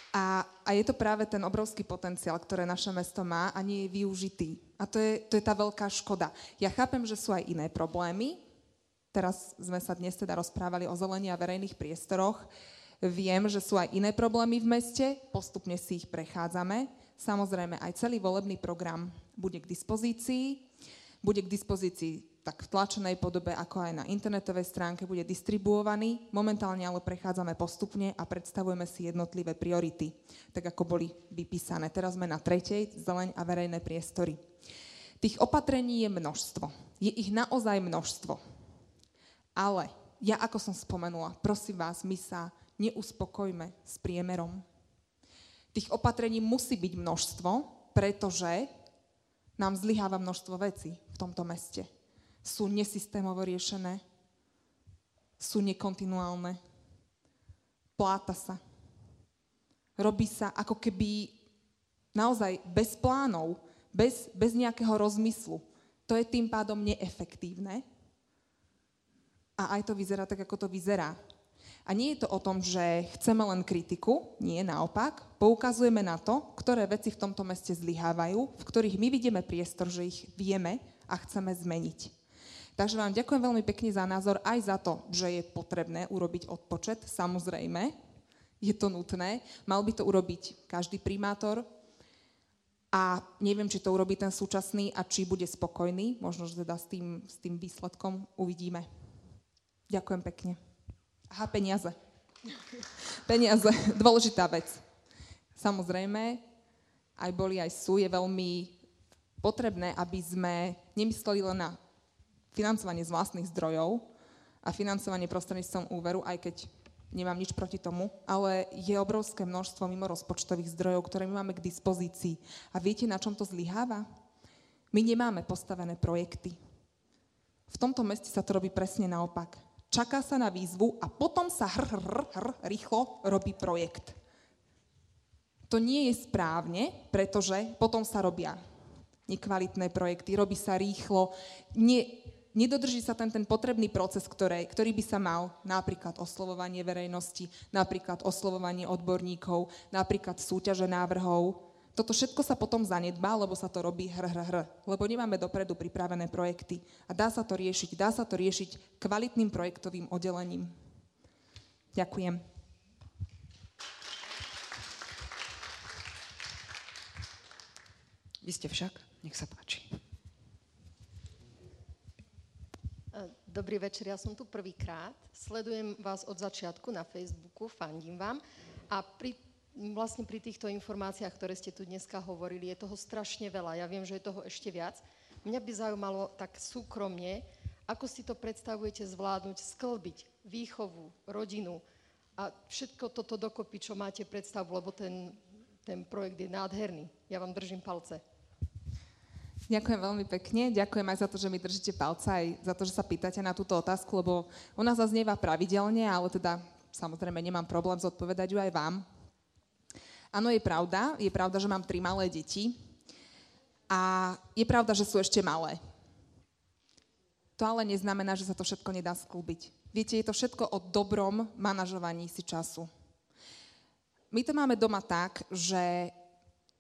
A, a je to práve ten obrovský potenciál, ktoré naše mesto má a nie je využitý. A to je, to je tá veľká škoda. Ja chápem, že sú aj iné problémy. Teraz sme sa dnes teda rozprávali o zelení a verejných priestoroch. Viem, že sú aj iné problémy v meste, postupne si ich prechádzame. Samozrejme, aj celý volebný program bude k dispozícii. Bude k dispozícii tak v tlačenej podobe, ako aj na internetovej stránke, bude distribuovaný. Momentálne ale prechádzame postupne a predstavujeme si jednotlivé priority, tak ako boli vypísané. Teraz sme na tretej, zeleň a verejné priestory. Tých opatrení je množstvo. Je ich naozaj množstvo. Ale ja, ako som spomenula, prosím vás, my sa neuspokojme s priemerom. Tých opatrení musí byť množstvo, pretože nám zlyháva množstvo vecí v tomto meste. Sú nesystémovo riešené, sú nekontinuálne, pláta sa. Robí sa ako keby naozaj bez plánov, bez, bez nejakého rozmyslu. To je tým pádom neefektívne. A aj to vyzerá tak, ako to vyzerá. A nie je to o tom, že chceme len kritiku, nie, naopak. Poukazujeme na to, ktoré veci v tomto meste zlyhávajú, v ktorých my vidíme priestor, že ich vieme a chceme zmeniť. Takže vám ďakujem veľmi pekne za názor, aj za to, že je potrebné urobiť odpočet, samozrejme, je to nutné. Mal by to urobiť každý primátor a neviem, či to urobí ten súčasný a či bude spokojný. Možno, že teda s tým, s tým výsledkom uvidíme. Ďakujem pekne. Aha, peniaze. peniaze, dôležitá vec. Samozrejme, aj boli, aj sú, je veľmi potrebné, aby sme nemysleli len na financovanie z vlastných zdrojov a financovanie prostredníctvom úveru, aj keď nemám nič proti tomu, ale je obrovské množstvo mimo rozpočtových zdrojov, ktoré my máme k dispozícii. A viete, na čom to zlyháva? My nemáme postavené projekty. V tomto meste sa to robí presne naopak. Čaká sa na výzvu a potom sa hr, hr, hr, rýchlo robí projekt. To nie je správne, pretože potom sa robia nekvalitné projekty, robí sa rýchlo, nie, nedodrží sa ten, ten potrebný proces, ktoré, ktorý by sa mal, napríklad oslovovanie verejnosti, napríklad oslovovanie odborníkov, napríklad súťaže návrhov. Toto všetko sa potom zanedbá, lebo sa to robí hr, hr, hr, lebo nemáme dopredu pripravené projekty. A dá sa to riešiť, dá sa to riešiť kvalitným projektovým oddelením. Ďakujem. Vy ste však, nech sa páči. E, dobrý večer, ja som tu prvýkrát. Sledujem vás od začiatku na Facebooku, fandím vám. A pri, vlastne pri týchto informáciách, ktoré ste tu dneska hovorili, je toho strašne veľa. Ja viem, že je toho ešte viac. Mňa by zaujímalo tak súkromne, ako si to predstavujete zvládnuť, sklbiť výchovu, rodinu a všetko toto dokopy, čo máte predstavu, lebo ten, ten projekt je nádherný. Ja vám držím palce. Ďakujem veľmi pekne. Ďakujem aj za to, že mi držíte palca, aj za to, že sa pýtate na túto otázku, lebo ona zaznieva pravidelne, ale teda samozrejme nemám problém zodpovedať ju aj vám. Áno, je pravda. Je pravda, že mám tri malé deti. A je pravda, že sú ešte malé. To ale neznamená, že sa to všetko nedá sklbiť. Viete, je to všetko o dobrom manažovaní si času. My to máme doma tak, že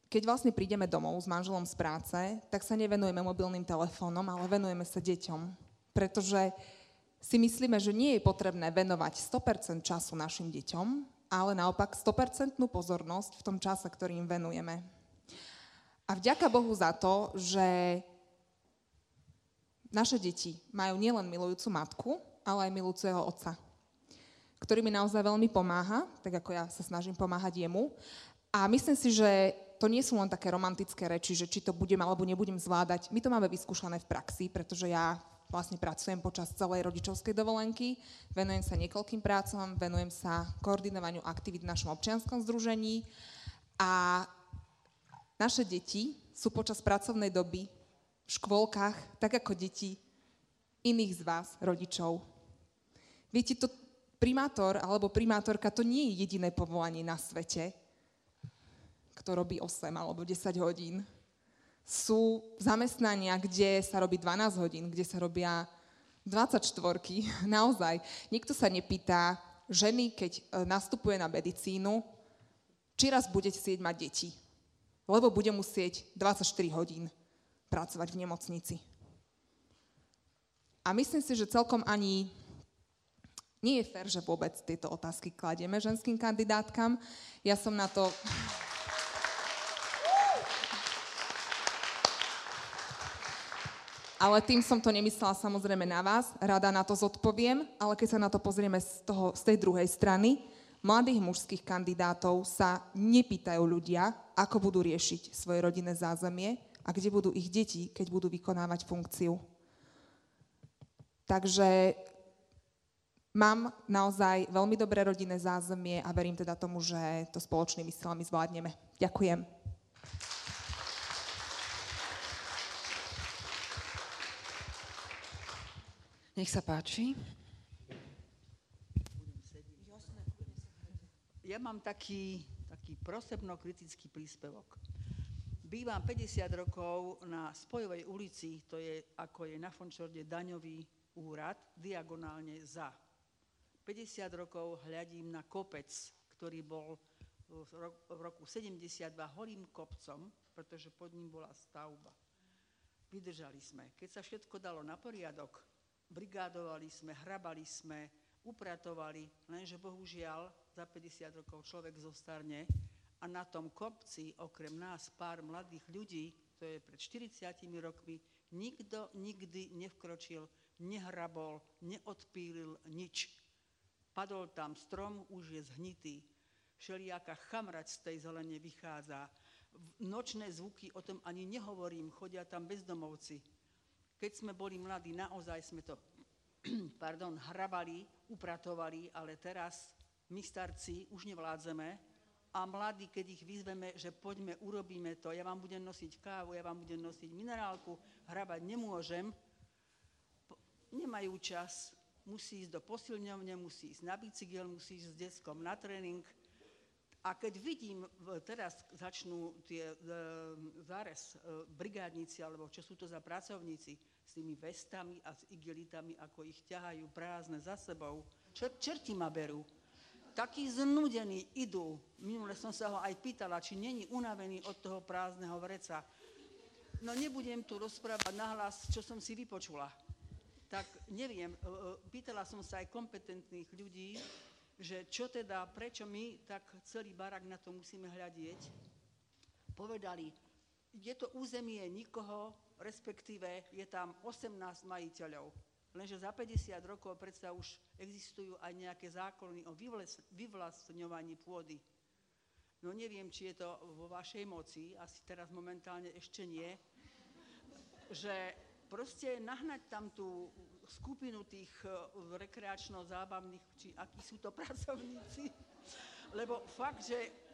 keď vlastne prídeme domov s manželom z práce, tak sa nevenujeme mobilným telefónom, ale venujeme sa deťom. Pretože si myslíme, že nie je potrebné venovať 100% času našim deťom, ale naopak 100% pozornosť v tom čase, ktorý im venujeme. A vďaka Bohu za to, že naše deti majú nielen milujúcu matku, ale aj milujúceho otca, ktorý mi naozaj veľmi pomáha, tak ako ja sa snažím pomáhať jemu. A myslím si, že to nie sú len také romantické reči, že či to budem alebo nebudem zvládať. My to máme vyskúšané v praxi, pretože ja vlastne pracujem počas celej rodičovskej dovolenky, venujem sa niekoľkým prácom, venujem sa koordinovaniu aktivít v našom občianskom združení a naše deti sú počas pracovnej doby v škôlkach tak ako deti iných z vás, rodičov. Viete, to primátor alebo primátorka to nie je jediné povolanie na svete, kto robí 8 alebo 10 hodín. Sú zamestnania, kde sa robí 12 hodín, kde sa robia 24. Naozaj. Nikto sa nepýta ženy, keď e, nastupuje na medicínu, či raz bude chcieť mať deti. Lebo bude musieť 24 hodín pracovať v nemocnici. A myslím si, že celkom ani nie je fér, že vôbec tieto otázky kladieme ženským kandidátkam. Ja som na to... Ale tým som to nemyslela samozrejme na vás, rada na to zodpoviem, ale keď sa na to pozrieme z, toho, z tej druhej strany, mladých mužských kandidátov sa nepýtajú ľudia, ako budú riešiť svoje rodinné zázemie a kde budú ich deti, keď budú vykonávať funkciu. Takže mám naozaj veľmi dobré rodinné zázemie a verím teda tomu, že to spoločnými silami zvládneme. Ďakujem. Nech sa páči. Ja mám taký, taký prosebno-kritický príspevok. Bývam 50 rokov na Spojovej ulici, to je ako je na Fončorde daňový úrad, diagonálne za. 50 rokov hľadím na kopec, ktorý bol v roku 72 holým kopcom, pretože pod ním bola stavba. Vydržali sme. Keď sa všetko dalo na poriadok, brigádovali sme, hrabali sme, upratovali, lenže bohužiaľ za 50 rokov človek zostarne a na tom kopci, okrem nás, pár mladých ľudí, to je pred 40 rokmi, nikto nikdy nevkročil, nehrabol, neodpílil nič. Padol tam strom, už je zhnitý. Všelijaká chamrať z tej zelene vychádza. Nočné zvuky, o tom ani nehovorím, chodia tam bezdomovci keď sme boli mladí, naozaj sme to pardon, hrabali, upratovali, ale teraz my starci už nevládzeme a mladí, keď ich vyzveme, že poďme, urobíme to, ja vám budem nosiť kávu, ja vám budem nosiť minerálku, hrabať nemôžem, nemajú čas, musí ísť do posilňovne, musí ísť na bicykel, musí ísť s detskom na tréning, a keď vidím, teraz začnú tie e, e, brigádnici, alebo čo sú to za pracovníci, s tými vestami a s igelitami, ako ich ťahajú prázdne za sebou, čer, čerti ma berú. Takí znudení idú. Minule som sa ho aj pýtala, či není unavený od toho prázdneho vreca. No nebudem tu rozprávať nahlas, čo som si vypočula. Tak neviem, e, pýtala som sa aj kompetentných ľudí, že čo teda, prečo my tak celý barak na to musíme hľadieť, povedali, je to územie nikoho, respektíve je tam 18 majiteľov. Lenže za 50 rokov predsa už existujú aj nejaké zákony o vyvlastňovaní pôdy. No neviem, či je to vo vašej moci, asi teraz momentálne ešte nie, že proste nahnať tam tú skupinu tých eh, rekreačno-zábavných, či akí sú to pracovníci, lebo fakt, že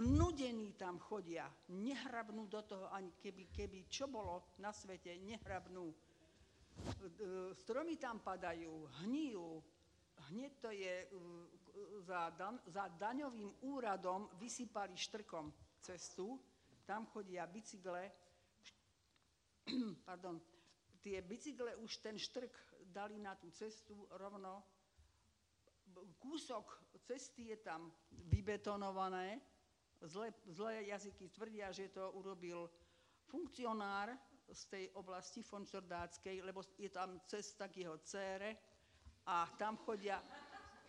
nudení tam chodia, nehrabnú do toho, ani keby, keby čo bolo na svete, nehrabnú. Eh, stromy tam padajú, hníjú, hneď to je eh, za, dan, za daňovým úradom vysypali štrkom cestu, tam chodia bicykle, pardon, tie bicykle už ten štrk dali na tú cestu rovno. Kúsok cesty je tam vybetonované. Zlé, zlé jazyky tvrdia, že to urobil funkcionár z tej oblasti Fončordáckej, lebo je tam cesta k jeho cére a tam chodia...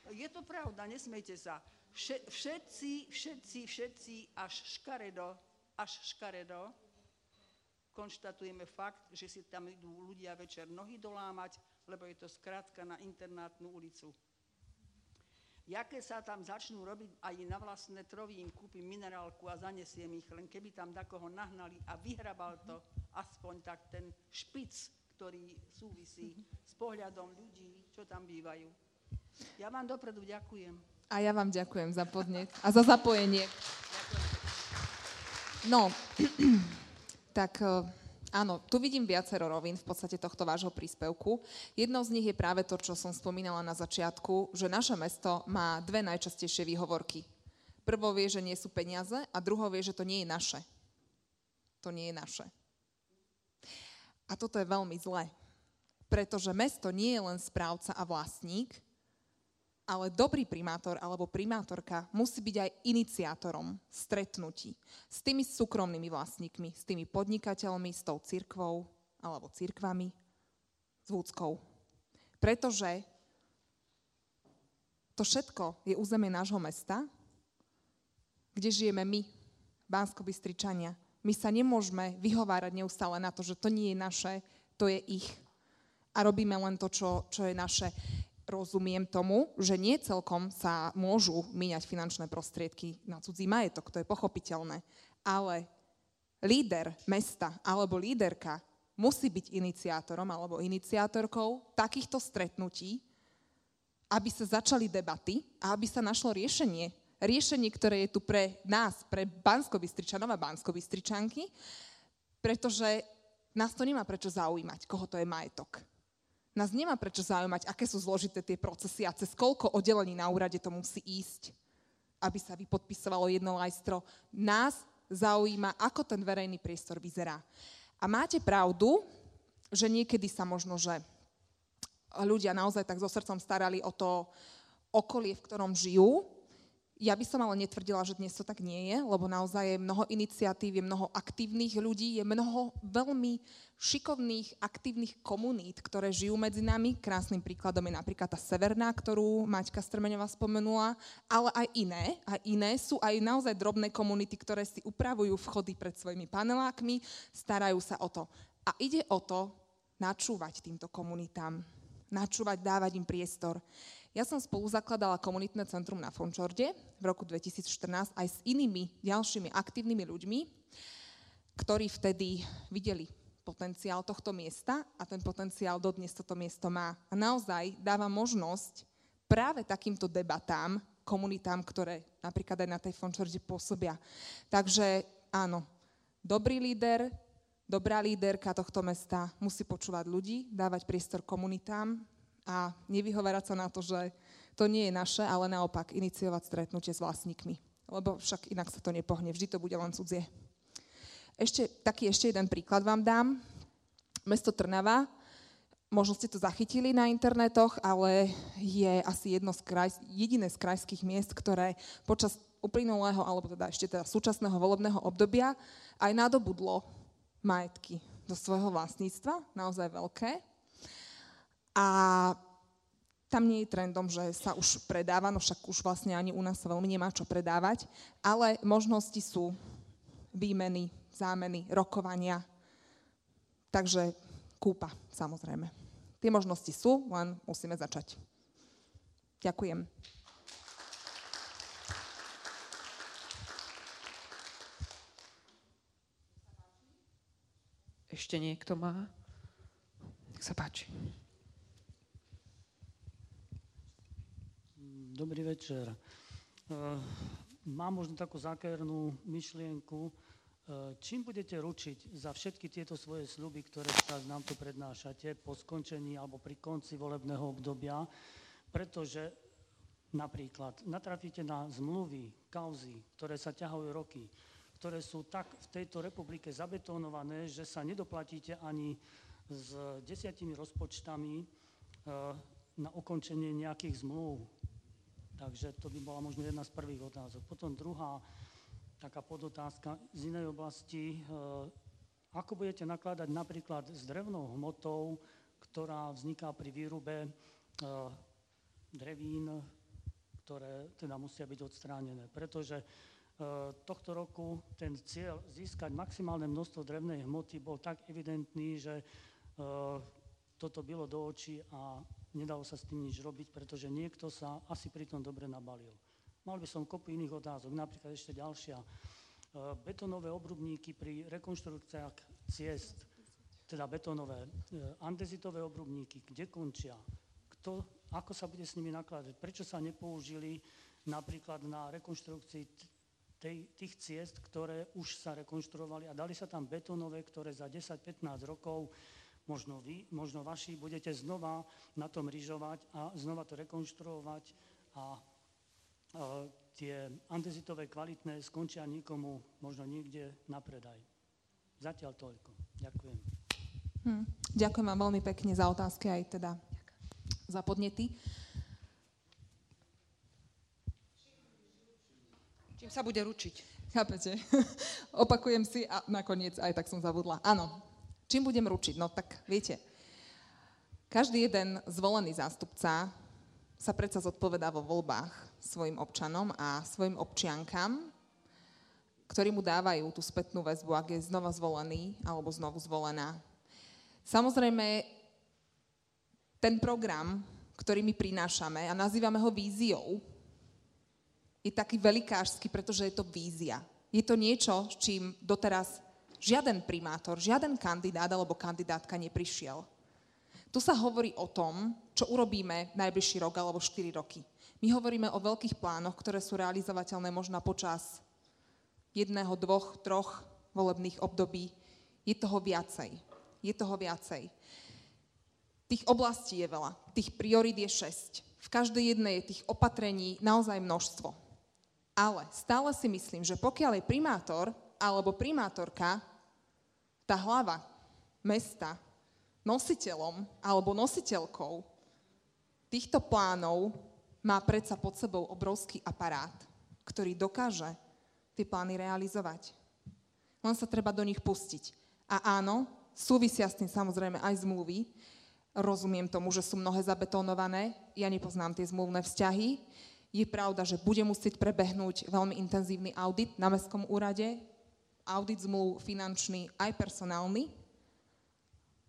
Je to pravda, nesmejte sa. Všetci, všetci, všetci, až škaredo, až škaredo, konštatujeme fakt, že si tam idú ľudia večer nohy dolámať, lebo je to skrátka na internátnu ulicu. Jaké sa tam začnú robiť, aj na vlastné trovy im kúpim minerálku a zanesiem ich, len keby tam takoho nahnali a vyhrabal to aspoň tak ten špic, ktorý súvisí s pohľadom ľudí, čo tam bývajú. Ja vám dopredu ďakujem. A ja vám ďakujem za podnet a za zapojenie. No, tak eh, Áno, tu vidím viacero rovín v podstate tohto vášho príspevku. Jednou z nich je práve to, čo som spomínala na začiatku, že naše mesto má dve najčastejšie výhovorky. Prvou je, že nie sú peniaze a druhou je, že to nie je naše. To nie je naše. A toto je veľmi zlé, pretože mesto nie je len správca a vlastník, ale dobrý primátor alebo primátorka musí byť aj iniciátorom stretnutí s tými súkromnými vlastníkmi, s tými podnikateľmi, s tou cirkvou alebo cirkvami, s vúckou. Pretože to všetko je územie nášho mesta, kde žijeme my, bystričania My sa nemôžeme vyhovárať neustále na to, že to nie je naše, to je ich. A robíme len to, čo, čo je naše rozumiem tomu, že nie celkom sa môžu míňať finančné prostriedky na cudzí majetok, to je pochopiteľné, ale líder mesta alebo líderka musí byť iniciátorom alebo iniciátorkou takýchto stretnutí, aby sa začali debaty a aby sa našlo riešenie. Riešenie, ktoré je tu pre nás, pre Bansko-Bystričanov a Bansko-Bystričanky, pretože nás to nemá prečo zaujímať, koho to je majetok nás nemá prečo zaujímať, aké sú zložité tie procesy a cez koľko oddelení na úrade to musí ísť, aby sa vypodpisovalo jedno lajstro. Nás zaujíma, ako ten verejný priestor vyzerá. A máte pravdu, že niekedy sa možno, že ľudia naozaj tak so srdcom starali o to okolie, v ktorom žijú, ja by som ale netvrdila, že dnes to tak nie je, lebo naozaj je mnoho iniciatív, je mnoho aktívnych ľudí, je mnoho veľmi šikovných, aktívnych komunít, ktoré žijú medzi nami. Krásnym príkladom je napríklad tá Severná, ktorú Maťka Strmeňová spomenula, ale aj iné. A iné sú aj naozaj drobné komunity, ktoré si upravujú vchody pred svojimi panelákmi, starajú sa o to. A ide o to načúvať týmto komunitám, načúvať, dávať im priestor. Ja som spolu zakladala komunitné centrum na Fončorde v roku 2014 aj s inými ďalšími aktívnymi ľuďmi, ktorí vtedy videli potenciál tohto miesta a ten potenciál dodnes toto miesto má. A naozaj dáva možnosť práve takýmto debatám komunitám, ktoré napríklad aj na tej Fončorde pôsobia. Takže áno, dobrý líder, dobrá líderka tohto mesta musí počúvať ľudí, dávať priestor komunitám a nevyhovárať sa na to, že to nie je naše, ale naopak iniciovať stretnutie s vlastníkmi. Lebo však inak sa to nepohne, vždy to bude len cudzie. Ešte, taký ešte jeden príklad vám dám. Mesto Trnava, možno ste to zachytili na internetoch, ale je asi jedno z kraj, jediné z krajských miest, ktoré počas uplynulého, alebo teda ešte teda súčasného volebného obdobia aj nadobudlo majetky do svojho vlastníctva, naozaj veľké. A tam nie je trendom, že sa už predáva, no však už vlastne ani u nás sa veľmi nemá čo predávať, ale možnosti sú výmeny, zámeny, rokovania. Takže kúpa, samozrejme. Tie možnosti sú, len musíme začať. Ďakujem. Ešte niekto má? Nech sa páči. Dobrý večer. E, mám možno takú zákernú myšlienku. E, čím budete ručiť za všetky tieto svoje sluby, ktoré teraz nám tu prednášate po skončení alebo pri konci volebného obdobia? Pretože napríklad natrafíte na zmluvy, kauzy, ktoré sa ťahajú roky, ktoré sú tak v tejto republike zabetónované, že sa nedoplatíte ani s desiatimi rozpočtami e, na ukončenie nejakých zmluv. Takže to by bola možno jedna z prvých otázok. Potom druhá taká podotázka z inej oblasti. E, ako budete nakladať napríklad s drevnou hmotou, ktorá vzniká pri výrube e, drevín, ktoré teda musia byť odstránené. Pretože E, tohto roku ten cieľ získať maximálne množstvo drevnej hmoty bol tak evidentný, že toto bylo do očí a nedalo sa s tým nič robiť, pretože niekto sa asi pri tom dobre nabalil. Mal by som kopu iných otázok, napríklad ešte ďalšia. E, betonové obrubníky pri rekonštrukciách ciest, teda betonové, andezitové obrubníky, kde končia? Kto, ako sa bude s nimi nakladať? Prečo sa nepoužili napríklad na rekonštrukcii tej, tých ciest, ktoré už sa rekonštruovali a dali sa tam betonové, ktoré za 10-15 rokov možno vy, možno vaši budete znova na tom ryžovať a znova to rekonštruovať a, a tie andezitové kvalitné skončia nikomu možno niekde na predaj. Zatiaľ toľko. Ďakujem. Hm. Ďakujem vám veľmi pekne za otázky aj teda za podnety. Čím sa bude ručiť? Chápete? Opakujem si a nakoniec aj tak som zabudla. Áno, čím budem ručiť? No tak viete, každý jeden zvolený zástupca sa predsa zodpovedá vo voľbách svojim občanom a svojim občiankam, ktorí mu dávajú tú spätnú väzbu, ak je znova zvolený alebo znovu zvolená. Samozrejme, ten program, ktorý my prinášame a nazývame ho víziou, je taký velikážsky, pretože je to vízia. Je to niečo, s čím doteraz žiaden primátor, žiaden kandidát alebo kandidátka neprišiel. Tu sa hovorí o tom, čo urobíme najbližší rok alebo 4 roky. My hovoríme o veľkých plánoch, ktoré sú realizovateľné možno počas jedného, dvoch, troch volebných období. Je toho viacej. Je toho viacej. Tých oblastí je veľa, tých priorit je šesť. V každej jednej je tých opatrení naozaj množstvo. Ale stále si myslím, že pokiaľ je primátor alebo primátorka, tá hlava mesta, nositeľom alebo nositeľkou týchto plánov má predsa pod sebou obrovský aparát, ktorý dokáže tie plány realizovať. Len sa treba do nich pustiť. A áno, súvisia s tým samozrejme aj zmluvy. Rozumiem tomu, že sú mnohé zabetonované. Ja nepoznám tie zmluvné vzťahy. Je pravda, že bude musieť prebehnúť veľmi intenzívny audit na Mestskom úrade, audit zmluv finančný aj personálny,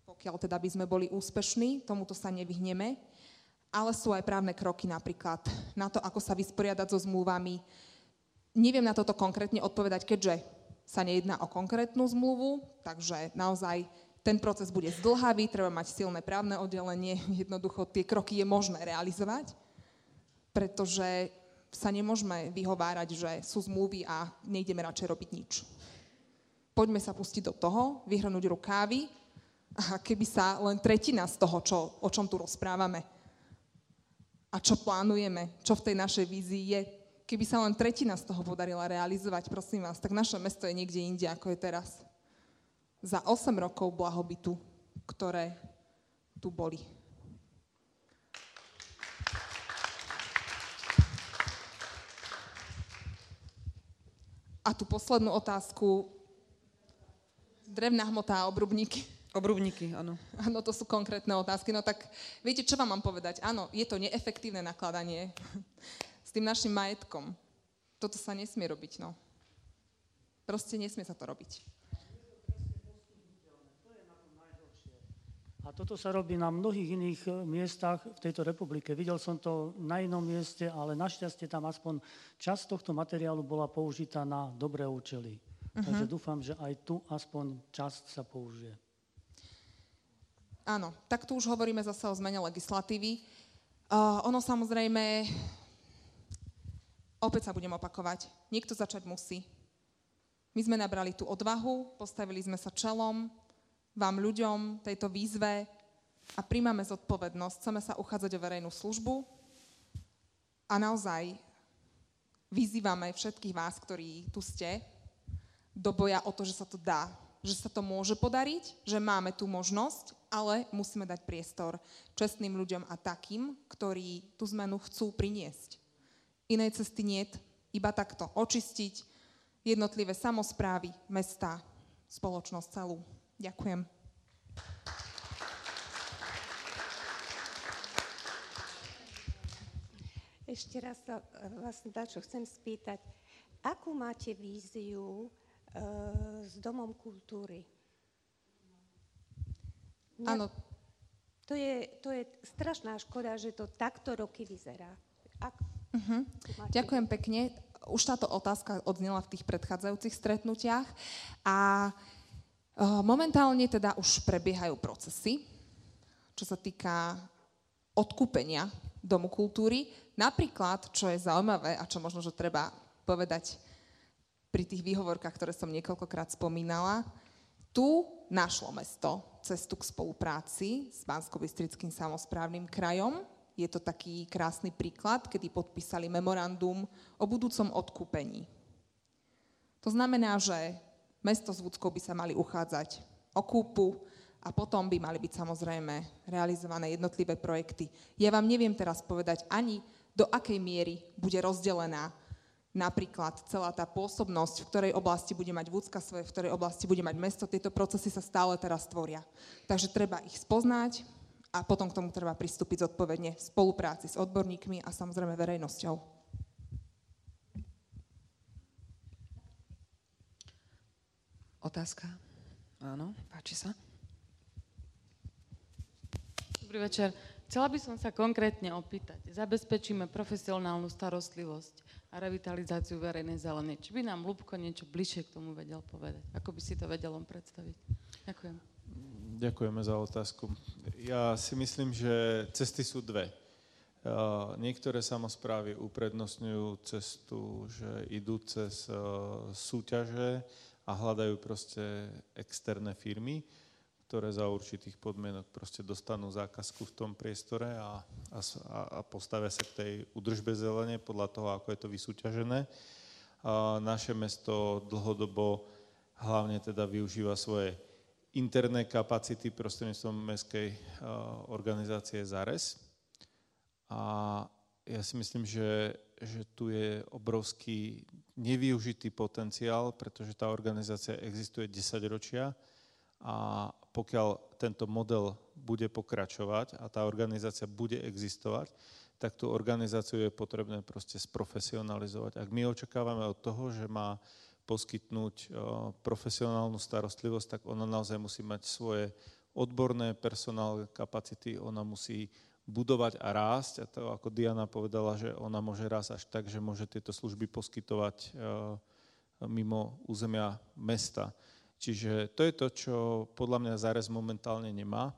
pokiaľ teda by sme boli úspešní, tomuto sa nevyhneme, ale sú aj právne kroky napríklad na to, ako sa vysporiadať so zmluvami. Neviem na toto konkrétne odpovedať, keďže sa nejedná o konkrétnu zmluvu, takže naozaj ten proces bude zdlhavý, treba mať silné právne oddelenie, jednoducho tie kroky je možné realizovať pretože sa nemôžeme vyhovárať, že sú zmluvy a nejdeme radšej robiť nič. Poďme sa pustiť do toho, vyhrnúť rukávy a keby sa len tretina z toho, čo, o čom tu rozprávame a čo plánujeme, čo v tej našej vízii je, keby sa len tretina z toho podarila realizovať, prosím vás, tak naše mesto je niekde inde, ako je teraz. Za 8 rokov blahobytu, ktoré tu boli. A tú poslednú otázku. Drevná hmota a obrubníky. Obrubníky, áno. Áno, to sú konkrétne otázky. No tak viete, čo vám mám povedať? Áno, je to neefektívne nakladanie s tým našim majetkom. Toto sa nesmie robiť, no. Proste nesmie sa to robiť. A toto sa robí na mnohých iných eh, miestach v tejto republike. Videl som to na inom mieste, ale našťastie tam aspoň časť tohto materiálu bola použitá na dobré účely. Uh-huh. Takže dúfam, že aj tu aspoň časť sa použije. Áno, tak tu už hovoríme zase o zmene legislatívy. Uh, ono samozrejme, opäť sa budem opakovať, niekto začať musí. My sme nabrali tú odvahu, postavili sme sa čelom, vám ľuďom, tejto výzve a príjmame zodpovednosť. Chceme sa uchádzať o verejnú službu a naozaj vyzývame všetkých vás, ktorí tu ste, do boja o to, že sa to dá, že sa to môže podariť, že máme tú možnosť, ale musíme dať priestor čestným ľuďom a takým, ktorí tú zmenu chcú priniesť. Inej cesty nie, iba takto očistiť jednotlivé samozprávy, mesta, spoločnosť celú. Ďakujem. Ešte raz sa vás čo chcem spýtať. Akú máte víziu e, s Domom kultúry? Áno. To je, to je strašná škoda, že to takto roky vyzerá. Ak, uh-huh. Ďakujem pekne. Už táto otázka odznela v tých predchádzajúcich stretnutiach a Momentálne teda už prebiehajú procesy, čo sa týka odkúpenia Domu kultúry. Napríklad, čo je zaujímavé a čo možno, že treba povedať pri tých výhovorkách, ktoré som niekoľkokrát spomínala, tu našlo mesto cestu k spolupráci s bansko samozprávnym krajom. Je to taký krásny príklad, kedy podpísali memorandum o budúcom odkúpení. To znamená, že mesto s Vúckou by sa mali uchádzať o kúpu a potom by mali byť samozrejme realizované jednotlivé projekty. Ja vám neviem teraz povedať ani, do akej miery bude rozdelená napríklad celá tá pôsobnosť, v ktorej oblasti bude mať Vúcka svoje, v ktorej oblasti bude mať mesto. Tieto procesy sa stále teraz tvoria. Takže treba ich spoznať a potom k tomu treba pristúpiť zodpovedne v spolupráci s odborníkmi a samozrejme verejnosťou. Otázka? Áno, páči sa. Dobrý večer. Chcela by som sa konkrétne opýtať. Zabezpečíme profesionálnu starostlivosť a revitalizáciu verejnej zelenej. Či by nám Lubko niečo bližšie k tomu vedel povedať? Ako by si to vedel on predstaviť? Ďakujem. Ďakujeme za otázku. Ja si myslím, že cesty sú dve. Niektoré samozprávy uprednostňujú cestu, že idú cez súťaže, a hľadajú proste externé firmy, ktoré za určitých podmienok proste dostanú zákazku v tom priestore a, a, a postavia sa k tej udržbe zelene podľa toho, ako je to vysúťažené. A naše mesto dlhodobo hlavne teda využíva svoje interné kapacity prostredníctvom mestskej organizácie ZARES. A ja si myslím, že, že tu je obrovský nevyužitý potenciál, pretože tá organizácia existuje 10 ročia a pokiaľ tento model bude pokračovať a tá organizácia bude existovať, tak tú organizáciu je potrebné proste sprofesionalizovať. Ak my očakávame od toho, že má poskytnúť profesionálnu starostlivosť, tak ona naozaj musí mať svoje odborné personál kapacity, ona musí budovať a rásť. A to, ako Diana povedala, že ona môže rásť až tak, že môže tieto služby poskytovať eh, mimo územia mesta. Čiže to je to, čo podľa mňa Zárez momentálne nemá,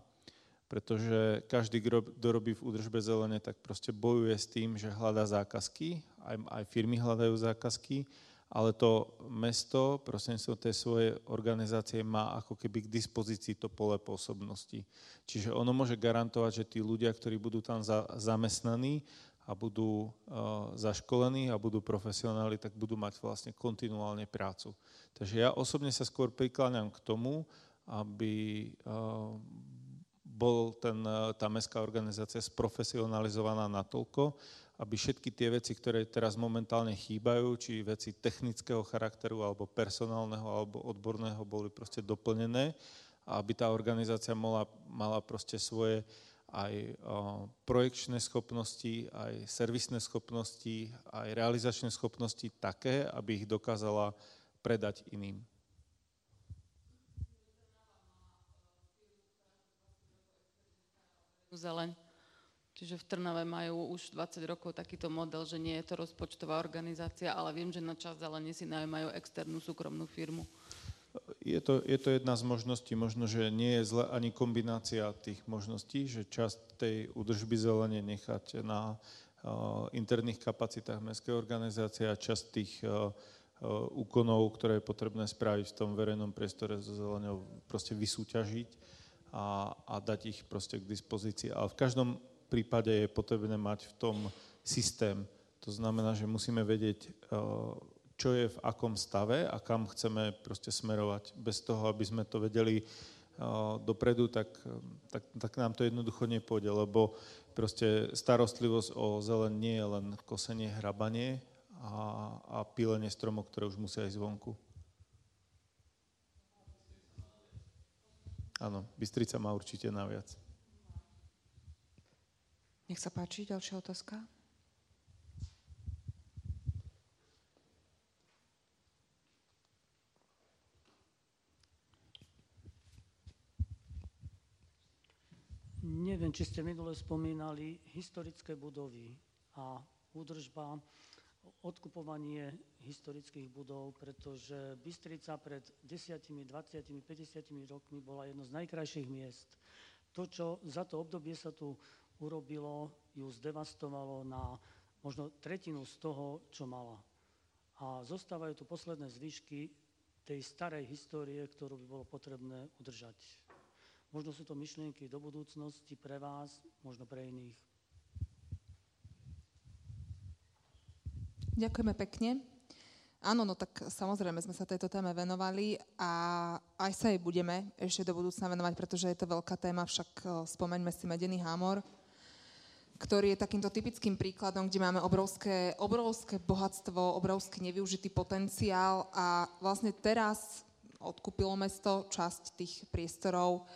pretože každý, kto robí v údržbe zelene, tak proste bojuje s tým, že hľadá zákazky, aj, aj firmy hľadajú zákazky, ale to mesto prostredníctvom tej svojej organizácie má ako keby k dispozícii to pole pôsobnosti. Čiže ono môže garantovať, že tí ľudia, ktorí budú tam za, zamestnaní a budú uh, zaškolení a budú profesionáli, tak budú mať vlastne kontinuálne prácu. Takže ja osobne sa skôr prikláňam k tomu, aby uh, bol ten, e, tá mestská organizácia sprofesionalizovaná natoľko, aby všetky tie veci, ktoré teraz momentálne chýbajú, či veci technického charakteru, alebo personálneho, alebo odborného, boli proste doplnené a aby tá organizácia mala, mala proste svoje aj projekčné schopnosti, aj servisné schopnosti, aj realizačné schopnosti také, aby ich dokázala predať iným. zeleň. Čiže v Trnave majú už 20 rokov takýto model, že nie je to rozpočtová organizácia, ale viem, že na čas zelenie si majú externú súkromnú firmu. Je to, je to jedna z možností, možno, že nie je zle ani kombinácia tých možností, že časť tej údržby zelenie nechať na uh, interných kapacitách mestskej organizácie a časť tých uh, uh, úkonov, ktoré je potrebné spraviť v tom verejnom priestore so zelenou, proste vysúťažiť a, a dať ich proste k dispozícii. Ale v každom prípade je potrebné mať v tom systém. To znamená, že musíme vedieť, eh, čo je v akom stave a kam chceme proste smerovať. Bez toho, aby sme to vedeli eh, dopredu, tak, tak, tak nám to jednoducho nepôjde, lebo proste starostlivosť o zelen nie je len kosenie, hrabanie a, a pílenie stromov, ktoré už musia ísť zvonku. Áno, Bystrica má určite naviac. Nech sa páči, ďalšia otázka. Neviem, či ste minule spomínali historické budovy a údržba odkupovanie historických budov, pretože Bystrica pred 10, 20, 50 rokmi bola jedno z najkrajších miest. To, čo za to obdobie sa tu urobilo, ju zdevastovalo na možno tretinu z toho, čo mala. A zostávajú tu posledné zvyšky tej starej histórie, ktorú by bolo potrebné udržať. Možno sú to myšlienky do budúcnosti pre vás, možno pre iných. Ďakujeme pekne. Áno, no tak samozrejme sme sa tejto téme venovali a aj sa jej budeme ešte do budúcna venovať, pretože je to veľká téma, však e, spomeňme si Medený hámor, ktorý je takýmto typickým príkladom, kde máme obrovské, obrovské bohatstvo, obrovský nevyužitý potenciál a vlastne teraz odkúpilo mesto časť tých priestorov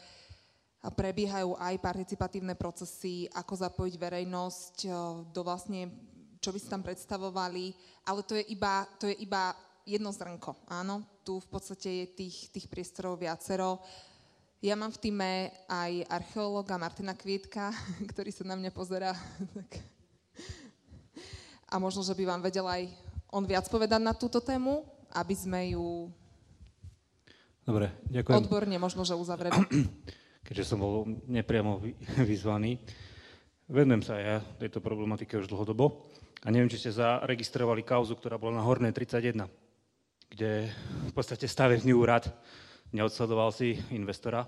prebiehajú aj participatívne procesy, ako zapojiť verejnosť e, do vlastne čo by si tam predstavovali, ale to je iba, to je iba jedno zrnko, áno. Tu v podstate je tých, tých priestorov viacero. Ja mám v týme aj archeológa Martina Kvietka, ktorý sa na mňa pozera. A možno, že by vám vedel aj on viac povedať na túto tému, aby sme ju Dobre, ďakujem. odborne možno, že uzavreli. Keďže som bol nepriamo vyzvaný. Venujem sa ja tejto problematike už dlhodobo. A neviem, či ste zaregistrovali kauzu, ktorá bola na Hornej 31, kde v podstate stavebný úrad neodsledoval si investora,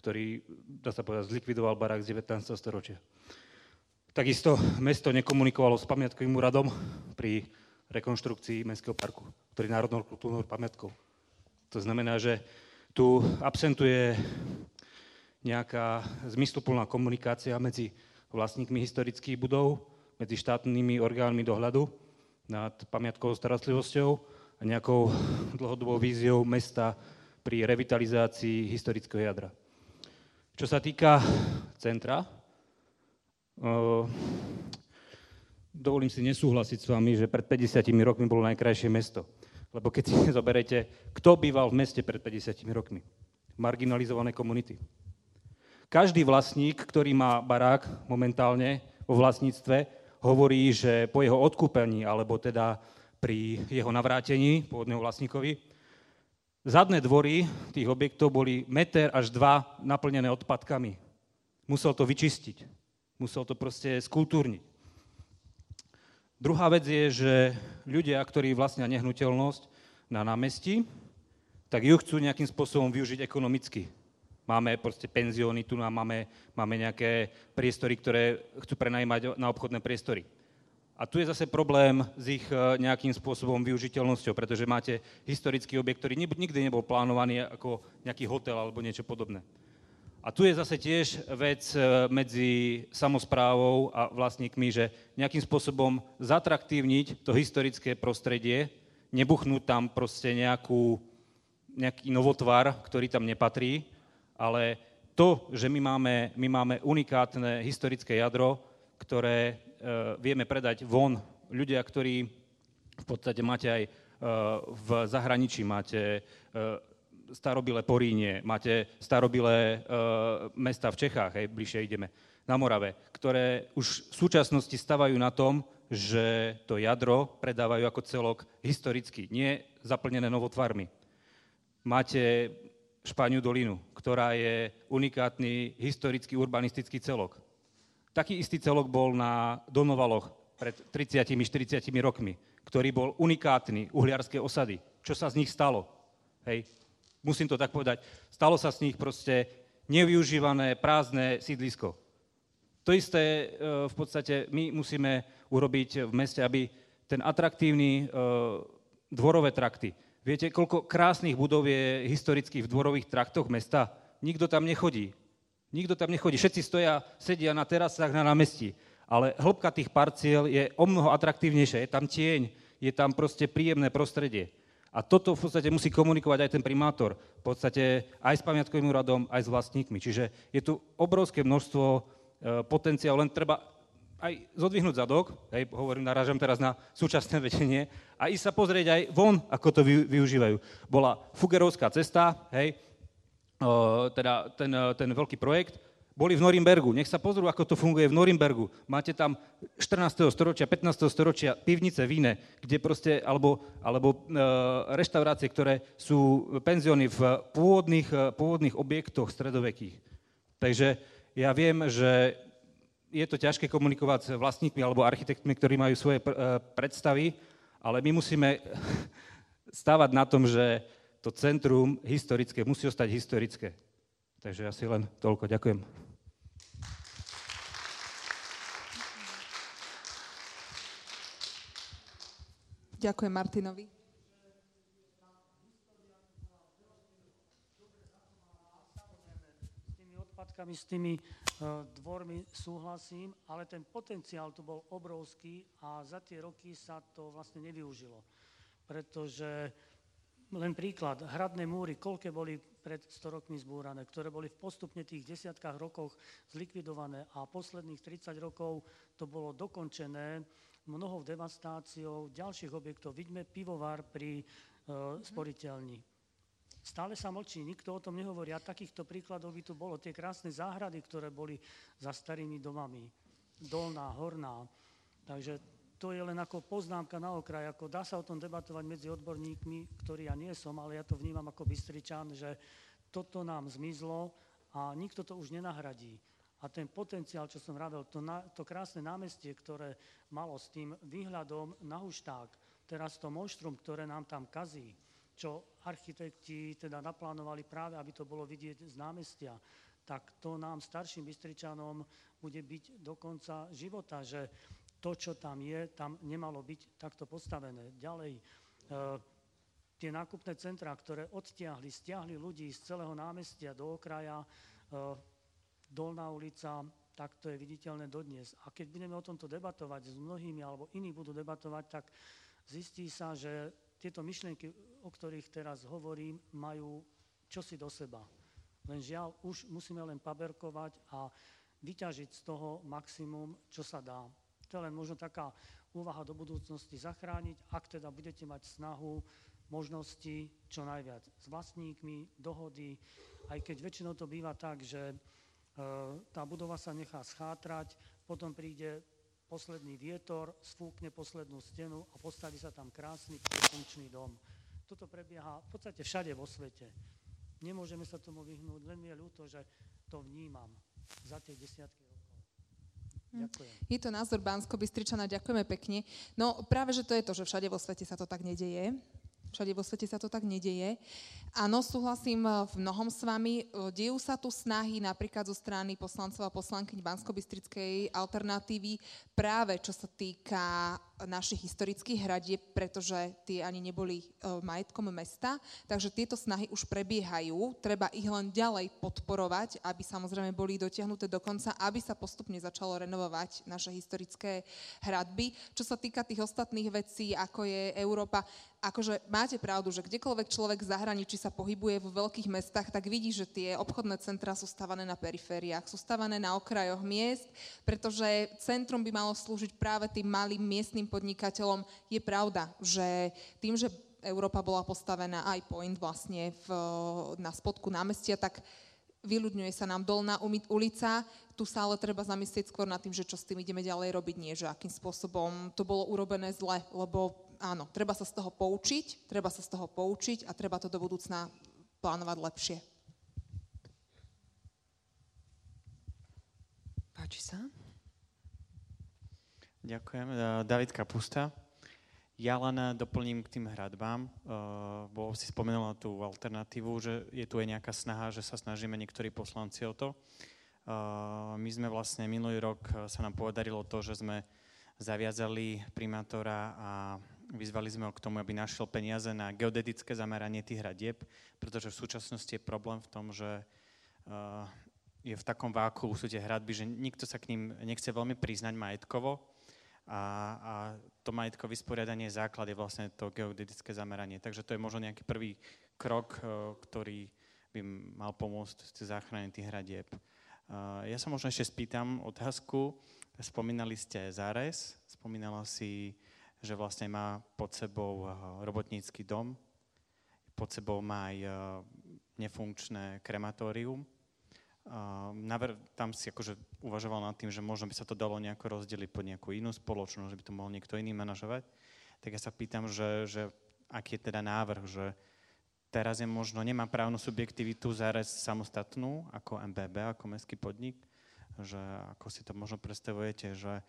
ktorý, dá sa povedať, zlikvidoval barák z 19. storočia. Takisto mesto nekomunikovalo s pamiatkovým úradom pri rekonštrukcii Mestského parku, ktorý je národnou kultúrnou pamiatkou. To znamená, že tu absentuje nejaká zmysluplná komunikácia medzi vlastníkmi historických budov, medzi štátnymi orgánmi dohľadu nad pamiatkovou starostlivosťou a nejakou dlhodobou víziou mesta pri revitalizácii historického jadra. Čo sa týka centra, dovolím si nesúhlasiť s vami, že pred 50 rokmi bolo najkrajšie mesto. Lebo keď si zoberete, kto býval v meste pred 50 rokmi? Marginalizované komunity. Každý vlastník, ktorý má barák momentálne vo vlastníctve, hovorí, že po jeho odkúpení, alebo teda pri jeho navrátení pôvodného vlastníkovi, zadné dvory tých objektov boli meter až dva naplnené odpadkami. Musel to vyčistiť. Musel to proste skultúrniť. Druhá vec je, že ľudia, ktorí vlastnia nehnuteľnosť na námestí, tak ju chcú nejakým spôsobom využiť ekonomicky. Máme proste penzióny, tu máme, máme nejaké priestory, ktoré chcú prenajímať na obchodné priestory. A tu je zase problém s ich e, nejakým spôsobom využiteľnosťou, pretože máte historický objekt, ktorý nikdy nebol plánovaný ako nejaký hotel alebo niečo podobné. A tu je zase tiež vec e, medzi samozprávou a vlastníkmi, že nejakým spôsobom zatraktívniť to historické prostredie, nebuchnúť tam proste nejakú, nejaký novotvar, ktorý tam nepatrí, ale to, že my máme, my máme unikátne historické jadro, ktoré E, vieme predať von. Ľudia, ktorí v podstate máte aj e, v zahraničí, máte e, starobilé Porínie, máte starobilé mesta v Čechách, hej, bližšie ideme, na Morave, ktoré už v súčasnosti stavajú na tom, že to jadro predávajú ako celok historicky, nie zaplnené novotvarmi. Máte Španiu dolinu, ktorá je unikátny historický urbanistický celok. Taký istý celok bol na Donovaloch pred 30-40 rokmi, ktorý bol unikátny, uhliarské osady. Čo sa z nich stalo? Hej, musím to tak povedať. Stalo sa z nich proste nevyužívané, prázdne sídlisko. To isté e, v podstate my musíme urobiť v meste, aby ten atraktívny e, dvorové trakty. Viete, koľko krásnych budov je historických v dvorových traktoch mesta? Nikto tam nechodí. Nikto tam nechodí. Všetci stoja, sedia na terasách na námestí. Ale hĺbka tých parciel je o mnoho atraktívnejšia. Je tam tieň, je tam proste príjemné prostredie. A toto v podstate musí komunikovať aj ten primátor. V podstate aj s pamiatkovým úradom, aj s vlastníkmi. Čiže je tu obrovské množstvo e, potenciálu, len treba aj zodvihnúť zadok, hej, hovorím, narážam teraz na súčasné vedenie, a ísť sa pozrieť aj von, ako to využívajú. Bola Fugerovská cesta, hej, teda ten, ten veľký projekt, boli v Norimbergu. Nech sa pozrú, ako to funguje v Norimbergu. Máte tam 14. storočia, 15. storočia pivnice, víne, kde proste, alebo, alebo e, reštaurácie, ktoré sú penzióny v pôvodných, e, pôvodných objektoch stredovekých. Takže ja viem, že je to ťažké komunikovať s vlastníkmi alebo architektmi, ktorí majú svoje e, predstavy, ale my musíme stávať na tom, že to centrum historické musí ostať historické. Takže asi len toľko. Ďakujem. Ďakujem Martinovi. S tými odpadkami, s tými dvormi súhlasím, ale ten potenciál tu bol obrovský a za tie roky sa to vlastne nevyužilo. Pretože len príklad, hradné múry, koľké boli pred 100 rokmi zbúrané, ktoré boli v postupne tých desiatkách rokoch zlikvidované a posledných 30 rokov to bolo dokončené mnohou devastáciou ďalších objektov. Vidíme pivovar pri uh, sporiteľni. Stále sa mlčí, nikto o tom nehovorí a takýchto príkladov by tu bolo. Tie krásne záhrady, ktoré boli za starými domami, dolná, horná. Takže to je len ako poznámka na okraj, ako dá sa o tom debatovať medzi odborníkmi, ktorí ja nie som, ale ja to vnímam ako Bystričan, že toto nám zmizlo a nikto to už nenahradí. A ten potenciál, čo som radil, to, to krásne námestie, ktoré malo s tým výhľadom na Hušták, teraz to monštrum, ktoré nám tam kazí, čo architekti teda naplánovali práve, aby to bolo vidieť z námestia, tak to nám starším Bystričanom bude byť do konca života, že to, čo tam je, tam nemalo byť takto postavené. Ďalej, e, tie nákupné centrá, ktoré odtiahli, stiahli ľudí z celého námestia do okraja, e, Dolná ulica, tak to je viditeľné dodnes. A keď budeme o tomto debatovať s mnohými, alebo iní budú debatovať, tak zistí sa, že tieto myšlienky, o ktorých teraz hovorím, majú čosi do seba. Len žiaľ, už musíme len paberkovať a vyťažiť z toho maximum, čo sa dá. To je len možno taká úvaha do budúcnosti zachrániť, ak teda budete mať snahu, možnosti čo najviac s vlastníkmi, dohody, aj keď väčšinou to býva tak, že e, tá budova sa nechá schátrať, potom príde posledný vietor, sfúkne poslednú stenu a postaví sa tam krásny funkčný dom. Toto prebieha v podstate všade vo svete. Nemôžeme sa tomu vyhnúť, len mi je ľúto, že to vnímam. za tie desiatky. Hm. Ďakujem. Je to názor Bansko Bystričana, ďakujeme pekne. No práve, že to je to, že všade vo svete sa to tak nedeje. Všade vo svete sa to tak nedeje. Áno, súhlasím eh, v mnohom s vami. Eh, dejú sa tu snahy napríklad zo strany poslancov a poslankyň bansko alternatívy práve čo sa týka našich historických hradieb, pretože tie ani neboli uh, majetkom mesta. Takže tieto snahy už prebiehajú. Treba ich len ďalej podporovať, aby samozrejme boli dotiahnuté do konca, aby sa postupne začalo renovovať naše historické hradby. Čo sa týka tých ostatných vecí, ako je Európa, akože máte pravdu, že kdekoľvek človek v zahraničí sa pohybuje vo veľkých mestách, tak vidí, že tie obchodné centrá sú stavané na perifériách, sú stavané na okrajoch miest, pretože centrum by malo slúžiť práve tým malým miestnym tým podnikateľom, je pravda, že tým, že Európa bola postavená aj point vlastne v, na spodku námestia, tak vyľudňuje sa nám dolná ulica. Tu sa ale treba zamyslieť skôr nad tým, že čo s tým ideme ďalej robiť, nie že akým spôsobom to bolo urobené zle, lebo áno, treba sa z toho poučiť, treba sa z toho poučiť a treba to do budúcna plánovať lepšie. Páči sa? Ďakujem. E, David Kapusta. Ja len doplním k tým hradbám, bo si spomenula tú alternatívu, že je tu aj nejaká snaha, že sa snažíme niektorí poslanci o to. E, my sme vlastne minulý rok e, sa nám podarilo to, že sme zaviazali primátora a vyzvali sme ho k tomu, aby našiel peniaze na geodetické zameranie tých hradieb, pretože v súčasnosti je problém v tom, že je v takom váku sú tie hradby, že nikto sa k ním nechce veľmi priznať majetkovo, a, a to majetkové vysporiadanie základ je vlastne to geodetické zameranie. Takže to je možno nejaký prvý krok, e, ktorý by mal pomôcť v záchrane tých hradieb. E, ja sa možno ešte spýtam otázku. Spomínali ste Zárez, spomínala si, že vlastne má pod sebou e, robotnícky dom, pod sebou má aj nefunkčné krematórium tam si akože uvažoval nad tým, že možno by sa to dalo nejako rozdeliť pod nejakú inú spoločnosť, že by to mohol niekto iný manažovať. Tak ja sa pýtam, že, že aký je teda návrh, že teraz je možno, nemá právnu subjektivitu zárez samostatnú ako MBB, ako mestský podnik, že ako si to možno predstavujete, že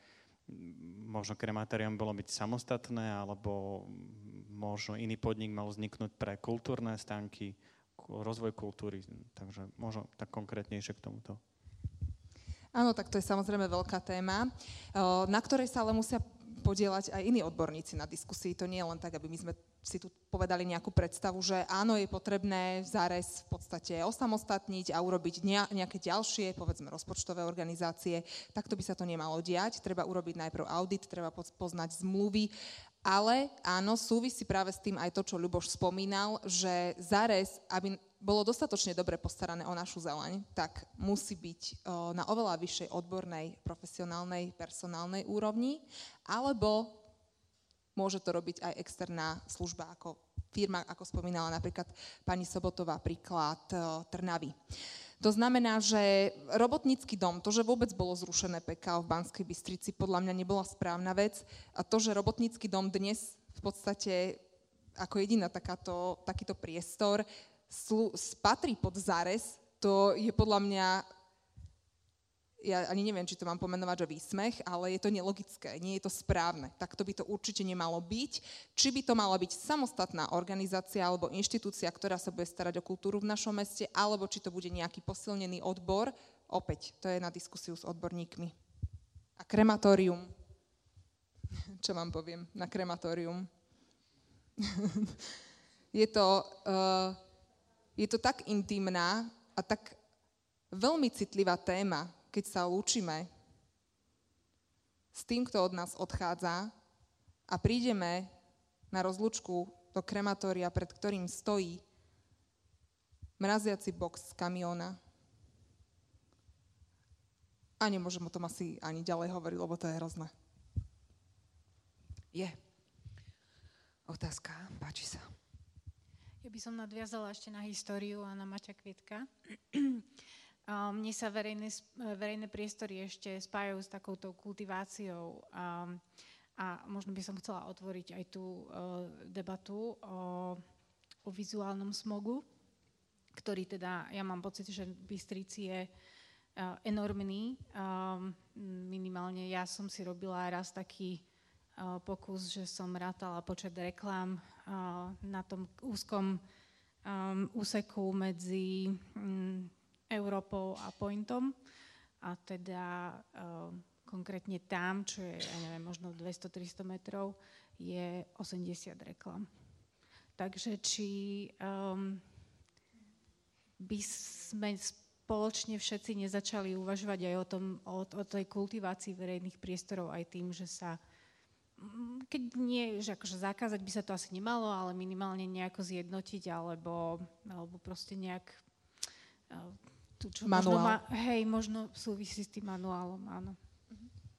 možno krematórium bolo byť samostatné, alebo možno iný podnik mal vzniknúť pre kultúrne stánky, rozvoj kultúry. Takže možno tak konkrétnejšie k tomuto. Áno, tak to je samozrejme veľká téma, na ktorej sa ale musia podielať aj iní odborníci na diskusii. To nie je len tak, aby my sme si tu povedali nejakú predstavu, že áno, je potrebné zárez v podstate osamostatniť a urobiť nejaké ďalšie, povedzme, rozpočtové organizácie. Takto by sa to nemalo diať. Treba urobiť najprv audit, treba poznať zmluvy ale áno, súvisí práve s tým aj to, čo Ľuboš spomínal, že zárez, aby bolo dostatočne dobre postarané o našu zeleň, tak musí byť na oveľa vyššej odbornej, profesionálnej, personálnej úrovni, alebo môže to robiť aj externá služba ako firma, ako spomínala napríklad pani Sobotová, príklad Trnavy. To znamená, že robotnícky dom, to, že vôbec bolo zrušené PK v Banskej Bystrici, podľa mňa nebola správna vec. A to, že robotnícky dom dnes v podstate ako jediná takáto, takýto priestor spatrí pod zárez, to je podľa mňa ja ani neviem, či to mám pomenovať, že výsmech, ale je to nelogické, nie je to správne. Tak to by to určite nemalo byť. Či by to mala byť samostatná organizácia alebo inštitúcia, ktorá sa bude starať o kultúru v našom meste, alebo či to bude nejaký posilnený odbor, opäť, to je na diskusiu s odborníkmi. A krematórium. Čo vám poviem na krematórium? je, to, uh, je to tak intimná a tak veľmi citlivá téma, keď sa lúčime s tým, kto od nás odchádza a prídeme na rozlučku do krematória, pred ktorým stojí mraziaci box z kamiona. A nemôžem o tom asi ani ďalej hovoriť, lebo to je hrozné. Je. Otázka, páči sa. Ja by som nadviazala ešte na históriu a na Maťa Kvietka. Mne sa verejné, verejné priestory ešte spájajú s takouto kultiváciou a, a možno by som chcela otvoriť aj tú uh, debatu o, o vizuálnom smogu, ktorý teda, ja mám pocit, že v Bystrici je enormný. Minimálne ja som si robila raz taký pokus, že som rátala počet reklám na tom úzkom úseku medzi Európou a Pointom. A teda konkrétne tam, čo je, ja neviem, možno 200-300 metrov, je 80 reklam. Takže či um, by sme spoločne všetci nezačali uvažovať aj o, tom, o, o tej kultivácii verejných priestorov aj tým, že sa mm, keď nie, že akože zakázať by sa to asi nemalo, ale minimálne nejako zjednotiť, alebo, alebo proste nejak uh, tu, čo Manuál. možno má, hej, možno súvisí s tým manuálom, áno.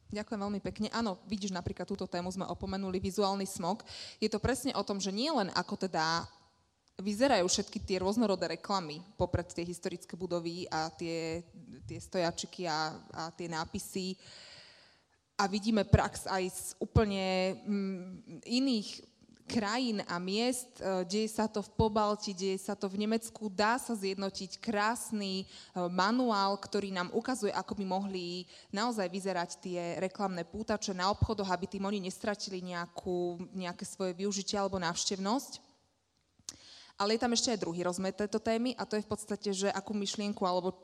Ďakujem veľmi pekne. Áno, vidíš, napríklad túto tému sme opomenuli, vizuálny smog. Je to presne o tom, že nie len ako teda vyzerajú všetky tie rôznorodé reklamy popred tie historické budovy a tie, tie stojačiky a, a tie nápisy, a vidíme prax aj z úplne mm, iných krajín a miest. E, deje sa to v Pobalti, deje sa to v Nemecku. Dá sa zjednotiť krásny e, manuál, ktorý nám ukazuje, ako by mohli naozaj vyzerať tie reklamné pútače na obchodoch, aby tým oni nestratili nejakú, nejaké svoje využitie alebo návštevnosť. Ale je tam ešte aj druhý rozmer tejto témy a to je v podstate, že akú myšlienku alebo